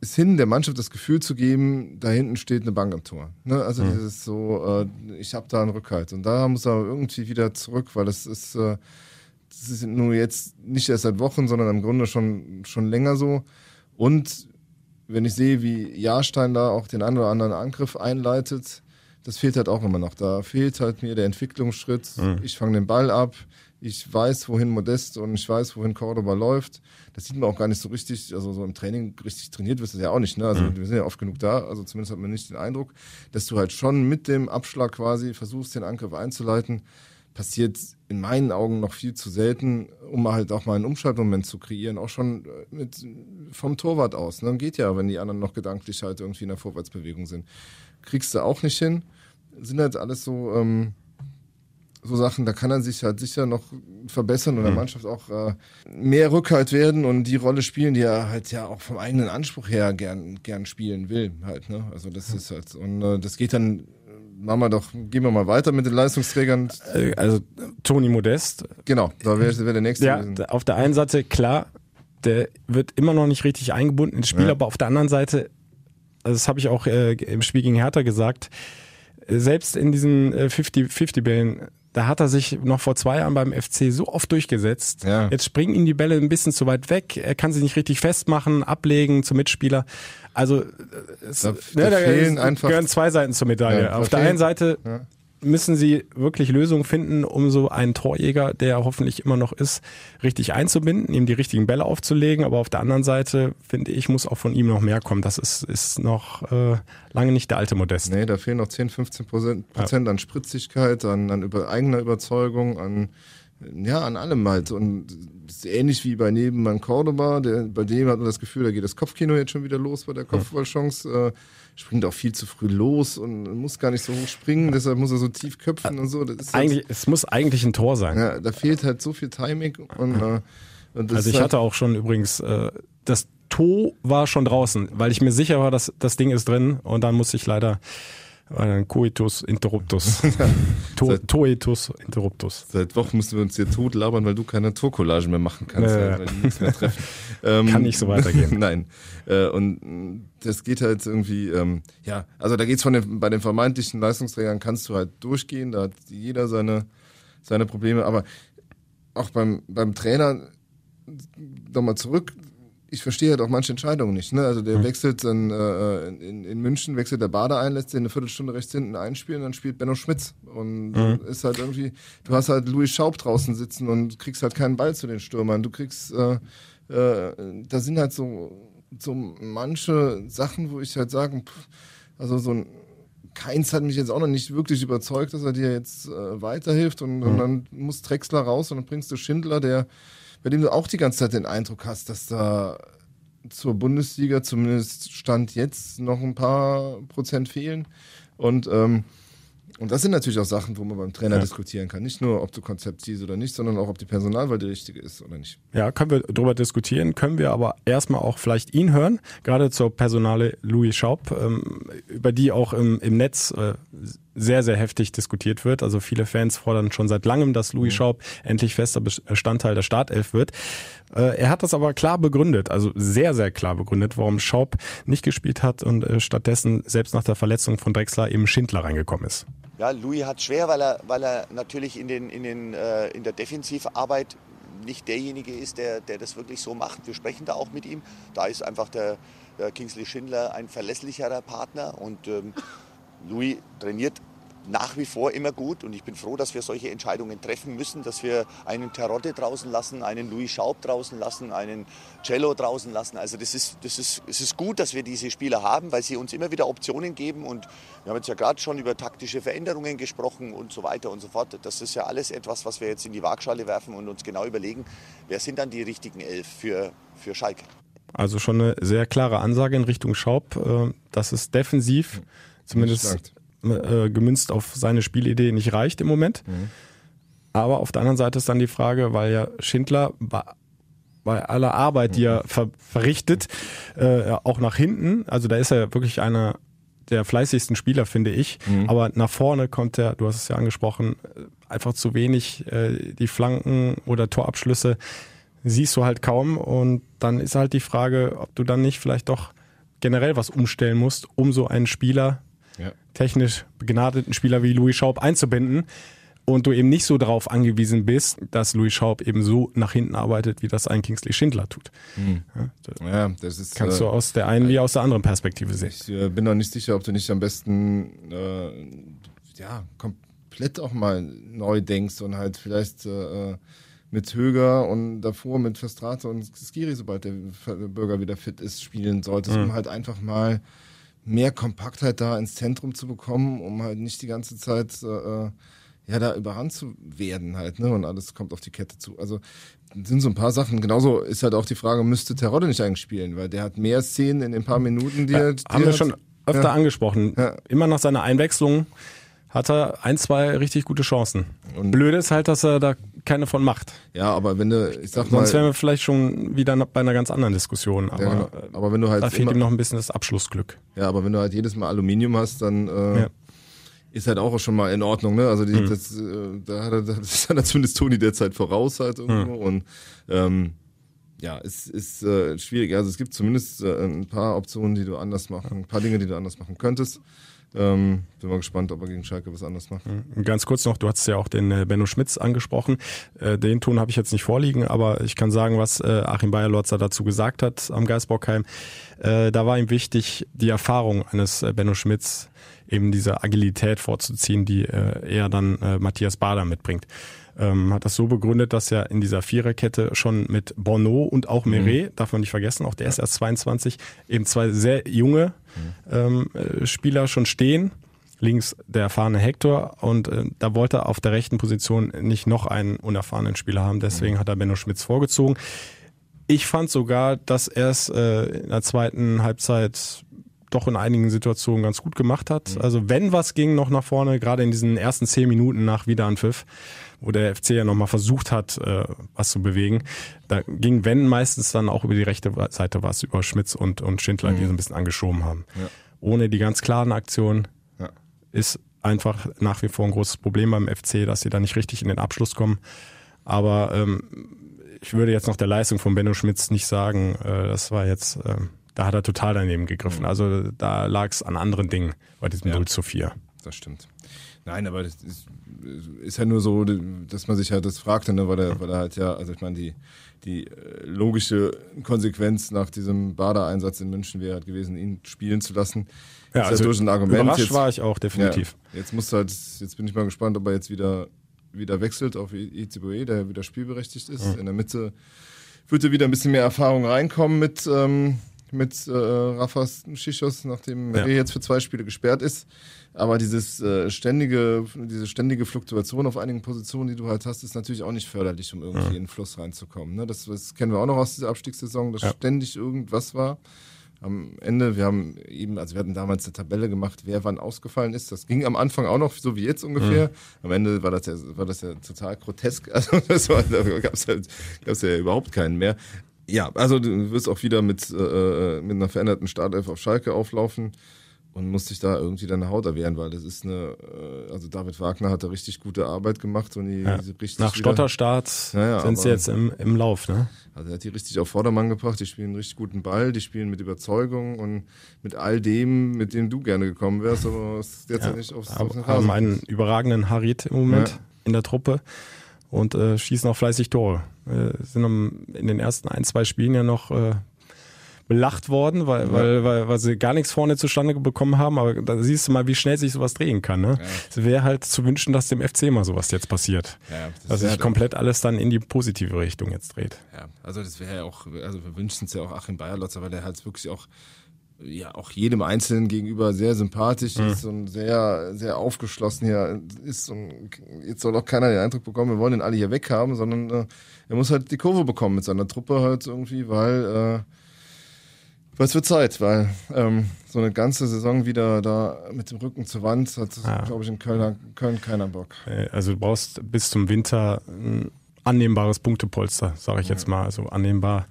ist hin, der Mannschaft das Gefühl zu geben, da hinten steht eine Bank am Tor. Ne? Also dieses so, äh, ich habe da einen Rückhalt. Und da muss er irgendwie wieder zurück, weil das ist, äh, das ist nur jetzt nicht erst seit Wochen, sondern im Grunde schon, schon länger so. Und wenn ich sehe, wie Jahrstein da auch den einen oder anderen Angriff einleitet, das fehlt halt auch immer noch. Da fehlt halt mir der Entwicklungsschritt. Ich fange den Ball ab, ich weiß, wohin Modest und ich weiß, wohin Cordoba läuft. Das sieht man auch gar nicht so richtig, also so im Training richtig trainiert wirst du ja auch nicht. Ne? Also wir sind ja oft genug da, also zumindest hat man nicht den Eindruck, dass du halt schon mit dem Abschlag quasi versuchst, den Angriff einzuleiten. Passiert in meinen Augen noch viel zu selten, um halt auch mal einen Umschaltmoment zu kreieren, auch schon äh, mit vom Torwart aus. Ne? Geht ja, wenn die anderen noch gedanklich halt irgendwie in der Vorwärtsbewegung sind. Kriegst du auch nicht hin. Sind halt alles so, ähm, so Sachen, da kann er sich halt sicher noch verbessern und der Mannschaft auch äh, mehr Rückhalt werden und die Rolle spielen, die er halt ja auch vom eigenen Anspruch her gern, gern spielen will. Halt, ne? Also das ist halt, und äh, das geht dann, äh, machen wir doch, gehen wir mal weiter mit den Leistungsträgern. Äh, Also Toni Modest, Genau, da wäre wär der nächste Ja, gewesen. auf der einen Seite, klar, der wird immer noch nicht richtig eingebunden ins Spiel, Ja. aber auf der anderen Seite, also das habe ich auch äh, im Spiel gegen Hertha gesagt, äh, selbst in diesen äh, 50-50-Bällen, da hat er sich noch vor zwei Jahren beim FC so oft durchgesetzt. Ja. Jetzt springen ihm die Bälle ein bisschen zu weit weg, er kann sie nicht richtig festmachen, ablegen zum Mitspieler. Also äh, es, Da- ne, da fehlen es einfach- gehören zwei Seiten zur Medaille. Ja, da auf der fehlen- einen Seite Ja. Müssen sie wirklich Lösungen finden, um so einen Torjäger, der hoffentlich immer noch ist, richtig einzubinden, ihm die richtigen Bälle aufzulegen. Aber auf der anderen Seite, finde ich, muss auch von ihm noch mehr kommen. Das ist, ist noch äh, lange nicht der alte Modest. Nee, da fehlen noch 10, 15 Prozent, Prozent an Spritzigkeit, an, an über, eigener Überzeugung, an ja, an allem halt. Und ähnlich wie bei Nebenmann Cordoba, der, bei dem hat man das Gefühl, da geht das Kopfkino jetzt schon wieder los bei der Kopfballchance. Äh, springt auch viel zu früh los und muss gar nicht so hoch springen, deshalb muss er so tief köpfen und so. Eigentlich, es muss eigentlich ein Tor sein. halt, ja, da fehlt halt so viel Timing und, äh, und Also ich halt, hatte auch schon übrigens, äh, das To war schon draußen, weil ich mir sicher war, dass das Ding ist drin und dann musste ich leider ein Coitus interruptus. to, Seit- toetus interruptus. Seit Wochen müssen wir uns hier tot labern, weil du keine Torcollage mehr machen kannst, nichts mehr. Ähm, Kann nicht so weitergehen. Nein. Äh, und das geht halt irgendwie, ähm, ja, also da geht's von den, bei den vermeintlichen Leistungsträgern kannst du halt durchgehen, da hat jeder seine, seine Probleme, aber auch beim, beim Trainer, nochmal zurück, ich verstehe halt auch manche Entscheidungen nicht. Ne? Also der wechselt dann äh, in, in München, wechselt der Bader ein, lässt den eine Viertelstunde rechts hinten einspielen, dann spielt Benno Schmitz. Und ist halt irgendwie, du hast halt Louis Schaub draußen sitzen und kriegst halt keinen Ball zu den Stürmern. Du kriegst, äh, äh, da sind halt so, so manche Sachen, wo ich halt sagen, pff, also so ein Keins hat mich jetzt auch noch nicht wirklich überzeugt, dass er dir jetzt äh, weiterhilft und, und dann muss Drexler raus und dann bringst du Schindler, der, bei dem du auch die ganze Zeit den Eindruck hast, dass da zur Bundesliga zumindest Stand jetzt noch ein paar Prozent fehlen. Und, ähm, und das sind natürlich auch Sachen, wo man beim Trainer Ja. diskutieren kann. Nicht nur, ob du Konzept siehst oder nicht, sondern auch, ob die Personalwahl die richtige ist oder nicht. Ja, können wir drüber diskutieren, können wir aber erstmal auch vielleicht ihn hören, gerade zur Personale Louis Schaub, ähm, über die auch im, im Netz äh, sehr, sehr heftig diskutiert wird. Also viele Fans fordern schon seit langem, dass Louis Schaub endlich fester Bestandteil der Startelf wird. Äh, er hat das aber klar begründet, also sehr, sehr klar begründet, warum Schaub nicht gespielt hat und äh, stattdessen selbst nach der Verletzung von Drexler eben Schindler reingekommen ist. Ja, Louis hat schwer, weil er, weil er natürlich in, den, in, den, äh, in der Defensivarbeit nicht derjenige ist, der, der das wirklich so macht. Wir sprechen da auch mit ihm. Da ist einfach der, der Kingsley Schindler ein verlässlicherer Partner und ähm, Louis trainiert nach wie vor immer gut und ich bin froh, dass wir solche Entscheidungen treffen müssen, dass wir einen Terodde draußen lassen, einen Louis Schaub draußen lassen, einen Cello draußen lassen. Also das ist, das ist, es ist gut, dass wir diese Spieler haben, weil sie uns immer wieder Optionen geben und wir haben jetzt ja gerade schon über taktische Veränderungen gesprochen und so weiter und so fort. Das ist ja alles etwas, was wir jetzt in die Waagschale werfen und uns genau überlegen, wer sind dann die richtigen Elf für, für Schalke. Also schon eine sehr klare Ansage in Richtung Schaub, äh, dass es defensiv zumindest äh, gemünzt auf seine Spielidee nicht reicht im Moment. Mhm. Aber auf der anderen Seite ist dann die Frage, weil ja Schindler bei aller Arbeit, die er ver verrichtet, äh, auch nach hinten, also da ist er wirklich einer der fleißigsten Spieler, finde ich. Mhm. Aber nach vorne kommt er, du hast es ja angesprochen, einfach zu wenig. Äh, die Flanken oder Torabschlüsse siehst du halt kaum. Und dann ist halt die Frage, ob du dann nicht vielleicht doch generell was umstellen musst, um so einen Spieler ja. technisch begnadeten Spieler wie Louis Schaub einzubinden und du eben nicht so darauf angewiesen bist, dass Louis Schaub eben so nach hinten arbeitet, wie das ein Kingsley Schindler tut. Mhm. Ja, das ist, kannst äh, du aus der einen wie aus der anderen Perspektive sehen. Ich äh, bin noch nicht sicher, ob du nicht am besten äh, ja komplett auch mal neu denkst und halt vielleicht äh, mit Höger und davor mit Verstrate und Skiri, sobald der Bürger wieder fit ist, spielen solltest, mhm. um halt einfach mal mehr Kompaktheit da ins Zentrum zu bekommen, um halt nicht die ganze Zeit äh, ja da überrannt zu werden halt, ne? Und alles kommt auf die Kette zu. Also sind so ein paar Sachen. Genauso ist halt auch die Frage, müsste Terodde nicht eigentlich spielen, weil der hat mehr Szenen in den paar Minuten, die ja, er. Die haben wir schon öfter ja. angesprochen. Ja. Immer nach seiner Einwechslung hat er ein, zwei richtig gute Chancen. Und Blöde ist halt, dass er da keine von macht. Ja, aber wenn du, ich sag mal. Sonst wären wir vielleicht schon wieder bei einer ganz anderen Diskussion. Aber, ja, aber wenn du halt. Da fehlt ihm noch ein bisschen das Abschlussglück. Ja, aber wenn du halt jedes Mal Aluminium hast, dann äh, ja. ist halt auch schon mal in Ordnung, ne? Also die, mhm. das, äh, da hat er, das ist dann zumindest Toni derzeit voraus halt irgendwo. Mhm. Und ähm, ja, es ist äh, schwierig. Also es gibt zumindest äh, ein paar Optionen, die du anders machen, ein paar Dinge, die du anders machen könntest. Ähm, bin mal gespannt, ob er gegen Schalke was anderes macht. Mhm. Ganz kurz noch, du hast ja auch den äh, Benno Schmitz angesprochen. Äh, den Ton habe ich jetzt nicht vorliegen, aber ich kann sagen, was äh, Achim Bayerlotzer dazu gesagt hat am Geisbockheim. Äh, da war ihm wichtig, die Erfahrung eines äh, Benno Schmitz, eben diese Agilität vorzuziehen, die äh, er dann äh, Matthias Bader mitbringt ähm, hat das so begründet, dass er in dieser Viererkette schon mit Bono und auch Meret, mhm. darf man nicht vergessen, auch der ist erst 22, eben zwei sehr junge mhm. ähm, äh, Spieler schon stehen. Links der erfahrene Hector und äh, da wollte er auf der rechten Position nicht noch einen unerfahrenen Spieler haben, deswegen mhm. hat er Benno Schmitz vorgezogen. Ich fand sogar, dass er es äh, in der zweiten Halbzeit doch in einigen Situationen ganz gut gemacht hat. Mhm. Also wenn was ging noch nach vorne, gerade in diesen ersten zehn Minuten nach Wiederanpfiff, wo der FC ja nochmal versucht hat, äh, was zu bewegen. Da ging, wenn meistens dann auch über die rechte Seite was, über Schmitz und, und Schindler, mhm. die so ein bisschen angeschoben haben. Ja. Ohne die ganz klaren Aktionen ja. ist einfach nach wie vor ein großes Problem beim FC, dass sie da nicht richtig in den Abschluss kommen. Aber ähm, ich würde jetzt noch der Leistung von Benno Schmitz nicht sagen, äh, das war jetzt, äh, da hat er total daneben gegriffen. Mhm. Also da lag es an anderen Dingen bei diesem ja. 0 zu 4. Das stimmt. Nein, aber das ist, ist ja nur so, dass man sich halt das fragte, ne, weil er, weil er halt ja, also ich meine, die, die äh, logische Konsequenz nach diesem Bader-Einsatz in München wäre halt gewesen, ihn spielen zu lassen. Ja, ist also durch ein Argument. Überrascht jetzt, war ich auch, definitiv. Ja, jetzt muss halt, jetzt bin ich mal gespannt, ob er jetzt wieder, wieder wechselt auf Iziboe, der wieder spielberechtigt ist. Mhm. In der Mitte wird er wieder ein bisschen mehr Erfahrung reinkommen mit, ähm, mit äh, Rafas Schichos, nachdem ja. er jetzt für zwei Spiele gesperrt ist. Aber dieses äh, ständige, diese ständige Fluktuation auf einigen Positionen, die du halt hast, ist natürlich auch nicht förderlich, um irgendwie ja. in den Fluss reinzukommen. Ne? Das, das, kennen wir auch noch aus dieser Abstiegssaison, dass ja. ständig irgendwas war. Am Ende, wir haben eben, also wir hatten damals eine Tabelle gemacht, wer wann ausgefallen ist. Das ging am Anfang auch noch so wie jetzt ungefähr. Mhm. Am Ende war das ja, war das ja total grotesk. Also das war, da gab es halt, gab's ja überhaupt keinen mehr. Ja, also du wirst auch wieder mit, äh, äh, mit einer veränderten Startelf auf Schalke auflaufen. und muss sich da irgendwie deine Haut erwehren, weil das ist eine, äh, also David Wagner hat da richtig gute Arbeit gemacht und die, Ja. die richtig Nach wieder- Stotterstart Ja, ja, sind sie aber- jetzt im, im Lauf, ne? Also er hat die richtig auf Vordermann gebracht, die spielen einen richtig guten Ball, die spielen mit Überzeugung und mit all dem, mit dem du gerne gekommen wärst, aber es ist jetzt ja, nicht aufs, auf den haben Rasen. einen überragenden Harit im Moment Ja. in der Truppe und äh, schießen auch fleißig Tore. Äh, sind am- in den ersten ein, zwei Spielen ja noch äh, belacht worden, weil, weil, weil, weil sie gar nichts vorne zustande bekommen haben, aber da siehst du mal, wie schnell sich sowas drehen kann. Ne? Es wäre halt zu wünschen, dass dem FC mal sowas jetzt passiert. Ja, das dass sich halt komplett alles dann in die positive Richtung jetzt dreht. Ja, also das wäre ja auch, also wir wünschen es ja auch Achim Bayerlotzer, weil der halt wirklich auch, ja, auch jedem Einzelnen gegenüber sehr sympathisch ist und sehr, sehr aufgeschlossen hier ist. Und jetzt soll auch keiner den Eindruck bekommen, wir wollen ihn alle hier weghaben, sondern äh, er muss halt die Kurve bekommen mit seiner Truppe halt irgendwie, weil, äh, weil es wird Zeit, weil ähm, so eine ganze Saison wieder da mit dem Rücken zur Wand hat, Ja. glaube ich, in Köln, Köln keiner Bock. Äh, Also du brauchst bis zum Winter ein annehmbares Punktepolster, sage ich jetzt mal. Also annehmbar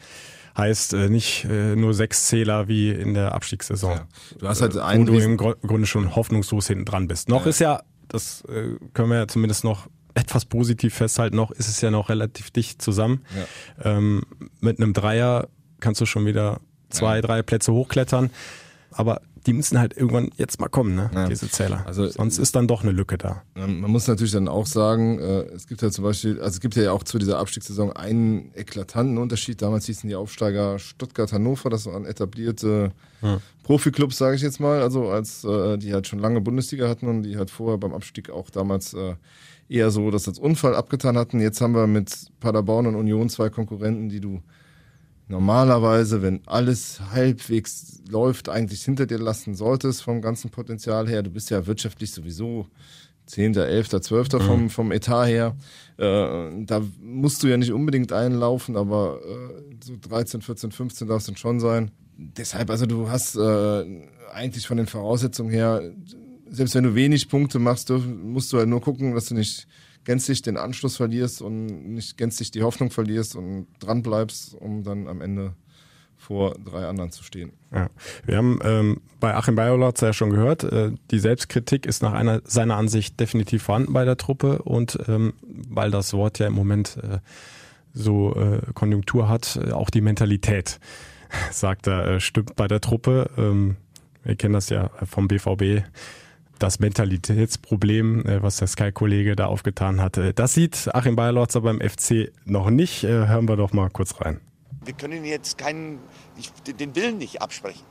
heißt äh, nicht äh, nur sechs Zähler wie in der Abstiegssaison. Ja. Du hast halt äh, einen wo du im Grunde schon hoffnungslos hinten dran bist. Noch ist ja, das äh, können wir ja zumindest noch etwas positiv festhalten, noch ist es ja noch relativ dicht zusammen. Ähm, mit einem Dreier kannst du schon wieder zwei, drei Plätze hochklettern. Aber die müssen halt irgendwann jetzt mal kommen, ne? Ja. diese Zähler. Also- Sonst ist dann doch eine Lücke da. Man muss natürlich dann auch sagen, äh, es gibt ja zum Beispiel, also es gibt ja auch zu dieser Abstiegssaison einen eklatanten Unterschied. Damals hießen die Aufsteiger Stuttgart, Hannover, das waren etablierte Profiklubs, sage ich jetzt mal, also als äh, die halt schon lange Bundesliga hatten und die halt vorher beim Abstieg auch damals äh, eher so das als Unfall abgetan hatten. Jetzt haben wir mit Paderborn und Union zwei Konkurrenten, die du normalerweise, wenn alles halbwegs läuft, eigentlich hinter dir lassen solltest vom ganzen Potenzial her. Du bist ja wirtschaftlich sowieso 10., 11., 12. Vom, vom Etat her. Äh, da musst du ja nicht unbedingt einlaufen, aber äh, so 13, 14, 15 darf es dann schon sein. Deshalb, also du hast äh, eigentlich von den Voraussetzungen her, selbst wenn du wenig Punkte machst, musst du halt nur gucken, dass du nicht gänzlich den Anschluss verlierst und nicht gänzlich die Hoffnung verlierst und dran bleibst, um dann am Ende vor drei anderen zu stehen. Ja. Wir haben ähm, bei Achim Bayerlotz ja schon gehört, äh, die Selbstkritik ist nach einer, seiner Ansicht definitiv vorhanden bei der Truppe und ähm, weil das Wort ja im Moment äh, so äh, Konjunktur hat, äh, auch die Mentalität, sagt er, äh, stimmt bei der Truppe. Ähm, wir kennen das ja vom BVB. Das Mentalitätsproblem, äh, was der Sky-Kollege da aufgetan hat, äh, das sieht Achim Bayerlotzer beim FC noch nicht. Äh, hören wir doch mal kurz rein. Wir können jetzt keinen, ich, den Willen nicht absprechen.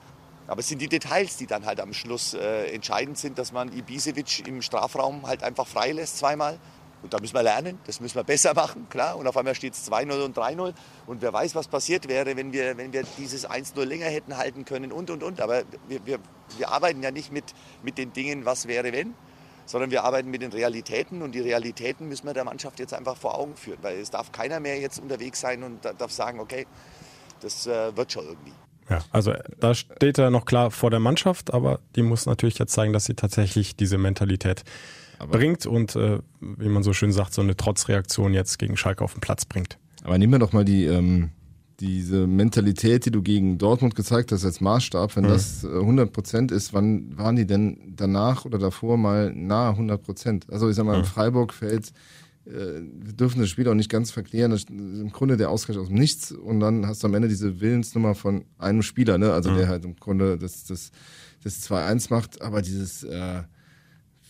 Aber es sind die Details, die dann halt am Schluss äh, entscheidend sind, dass man Ibisevic im Strafraum halt einfach freilässt zweimal. Und da müssen wir lernen, das müssen wir besser machen, klar. Und auf einmal steht es 2-0 und 3-0. Und wer weiß, was passiert wäre, wenn wir, wenn wir dieses 1-0 länger hätten halten können und, und, und. Aber wir, wir, wir arbeiten ja nicht mit, mit den Dingen, was wäre, wenn, sondern wir arbeiten mit den Realitäten. Und die Realitäten müssen wir der Mannschaft jetzt einfach vor Augen führen. Weil es darf keiner mehr jetzt unterwegs sein und da- darf sagen, okay, das äh, wird schon irgendwie. Ja, also da steht er noch klar vor der Mannschaft, aber die muss natürlich jetzt zeigen, dass sie tatsächlich diese Mentalität bringt und äh, wie man so schön sagt, so eine Trotzreaktion jetzt gegen Schalke auf den Platz bringt. Aber nehmen wir doch mal die, ähm, diese Mentalität, die du gegen Dortmund gezeigt hast als Maßstab. Wenn das äh, 100 Prozent ist, wann waren die denn danach oder davor mal nahe 100 Prozent? Also ich sag mal, in Freiburg fällt, äh, wir dürfen das Spiel auch nicht ganz verklären, das ist im Grunde der Ausgleich aus dem Nichts und dann hast du am Ende diese Willensnummer von einem Spieler, ne? also der halt im Grunde das, das, das 2-1 macht, aber dieses... Äh,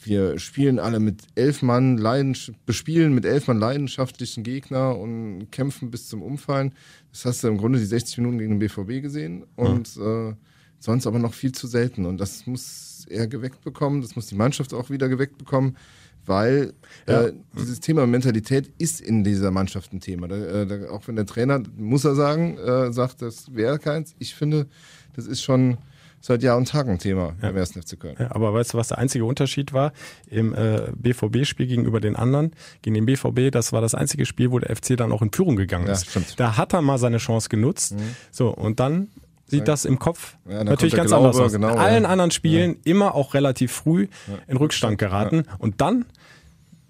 wir spielen alle mit elf Mann Leidens bespielen mit elf Mann leidenschaftlichen Gegner und kämpfen bis zum Umfallen. Das hast du im Grunde die 60 Minuten gegen den BVB gesehen und äh, sonst aber noch viel zu selten. Und das muss er geweckt bekommen, das muss die Mannschaft auch wieder geweckt bekommen, weil äh, dieses Thema Mentalität ist in dieser Mannschaft ein Thema. Da, äh, da, auch wenn der Trainer, muss er sagen, äh, sagt, das wäre keins. Ich finde, das ist schon seit Jahr und Tag ein Thema beim 1. FC Köln. Ja, aber weißt du, was der einzige Unterschied war im äh, BVB-Spiel gegenüber den anderen? Gegen den BVB, das war das einzige Spiel, wo der FC dann auch in Führung gegangen Ja, ist. stimmt. Da hat er mal seine Chance genutzt. So, und dann sieht das im Kopf Ja, natürlich ganz der anders Glaube, aus. genau, in allen ja. anderen Spielen immer auch relativ früh in Rückstand geraten. Und dann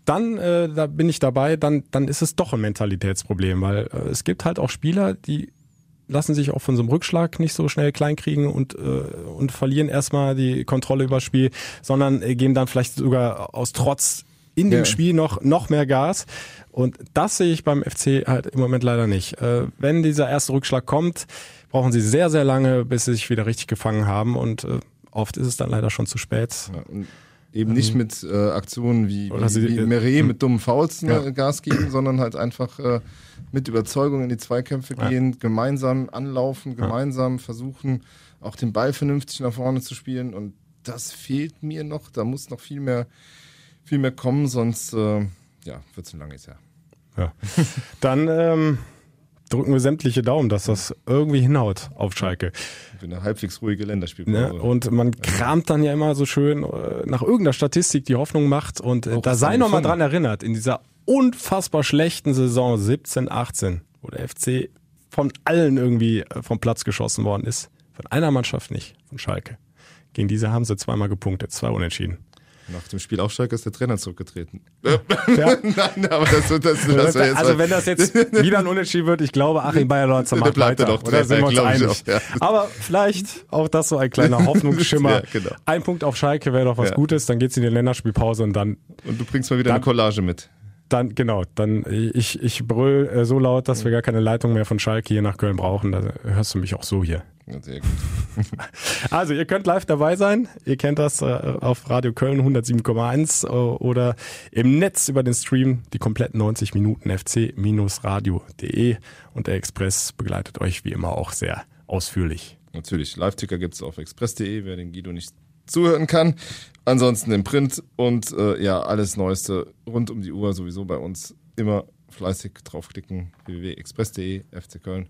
dann äh, da bin ich dabei, dann, dann ist es doch ein Mentalitätsproblem, weil äh, es gibt halt auch Spieler, die lassen sich auch von so einem Rückschlag nicht so schnell kleinkriegen und, äh, und verlieren erstmal die Kontrolle über das Spiel, sondern äh, geben dann vielleicht sogar aus Trotz in dem Ja. Spiel noch, noch mehr Gas. Und das sehe ich beim FC halt im Moment leider nicht. Äh, wenn dieser erste Rückschlag kommt, brauchen sie sehr, sehr lange, bis sie sich wieder richtig gefangen haben. Und äh, oft ist es dann leider schon zu spät. Ja, eben nicht mit äh, Aktionen wie, Oder wie, sie- wie Meret mit dummen Fouls ne, Ja. Gas geben, sondern halt einfach äh, mit Überzeugung in die Zweikämpfe Ja. gehen, gemeinsam anlaufen, gemeinsam versuchen, auch den Ball vernünftig nach vorne zu spielen. Und das fehlt mir noch. Da muss noch viel mehr, viel mehr kommen, sonst äh, ja, wird es ein langes Jahr. Ja. Dann ähm, drücken wir sämtliche Daumen, dass das irgendwie hinhaut auf Schalke. Für eine halbwegs ruhige Länderspielpause. Ne? Und man kramt dann ja immer so schön äh, nach irgendeiner Statistik, die Hoffnung macht. Und äh, da sei dann noch mal gefunden. dran erinnert, in dieser unfassbar schlechten Saison 17, 18, wo der FC von allen irgendwie äh, vom Platz geschossen worden ist. Von einer Mannschaft nicht, von Schalke. Gegen diese haben sie zweimal gepunktet, zwei Unentschieden. Nach dem Spiel Aufsteiger ist der Trainer zurückgetreten. Ja. Nein, aber das, das, das, das wär jetzt also wenn das jetzt wieder ein Unentschieden wird, ich glaube, Achim Bayer-Lotzer Der macht bleibt weiter. doch Oder sind wir Trainer, uns einig? auch, ja. Aber vielleicht auch das so ein kleiner Hoffnungsschimmer. Ja, genau. Ein Punkt auf Schalke wäre doch was. Gutes, dann geht's in die Länderspielpause und dann Und du bringst mal wieder eine Dann- Collage mit. Dann, genau, dann ich, ich brüll äh, so laut, dass wir gar keine Leitung mehr von Schalke hier nach Köln brauchen. Da hörst du mich auch so hier. Sehr gut. Also, ihr könnt live dabei sein. Ihr kennt das äh, auf Radio Köln 107,1 äh, oder im Netz über den Stream die kompletten 90 Minuten fc-radio.de und der Express begleitet euch wie immer auch sehr ausführlich. Natürlich, Live-Ticker gibt es auf express.de, wer den Guido nicht zuhören kann. Ansonsten im Print und äh, ja, alles Neueste rund um die Uhr sowieso bei uns. Immer fleißig draufklicken, www.express.de, FC Köln.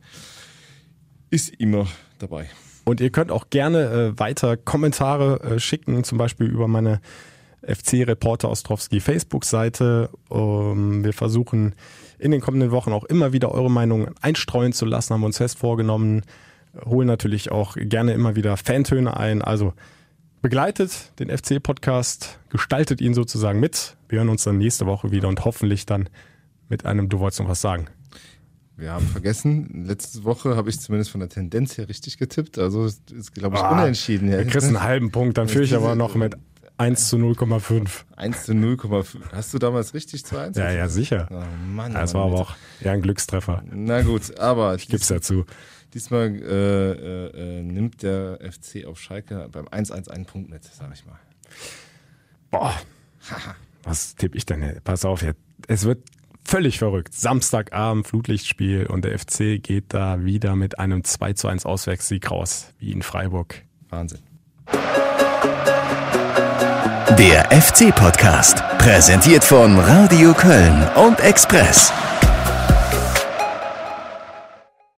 Ist immer dabei. Und ihr könnt auch gerne äh, weiter Kommentare äh, schicken, zum Beispiel über meine FC-Reporter Ostrowski Facebook-Seite. Ähm, wir versuchen in den kommenden Wochen auch immer wieder eure Meinungen einstreuen zu lassen, haben uns fest vorgenommen. Holen natürlich auch gerne immer wieder Fantöne ein. Also begleitet den FC-Podcast, gestaltet ihn sozusagen mit. Wir hören uns dann nächste Woche wieder und hoffentlich dann mit einem Du wolltest noch was sagen. Wir haben vergessen, letzte Woche habe ich zumindest von der Tendenz her richtig getippt. Also es ist, glaube ich, Ah, unentschieden. Wir kriegst einen halben Punkt, dann führe ich aber noch mit 1 zu 0,5. 1 zu 0,5. Hast du damals richtig zu 1? Ja, ja, sicher. Oh Mann, Ja, das Mann, war aber auch eher ein Glückstreffer. Na gut, aber Ich gib's dazu. diesmal äh, äh, äh, nimmt der FC auf Schalke beim 1-1 einen Punkt mit, sag ich mal. Boah. Was tippe ich denn? hier? Pass auf, jetzt. es wird völlig verrückt. Samstagabend, Flutlichtspiel und der FC geht da wieder mit einem 2 zu 1 Auswärtssieg raus, wie in Freiburg. Wahnsinn. Der FC-Podcast, präsentiert von Radio Köln und Express.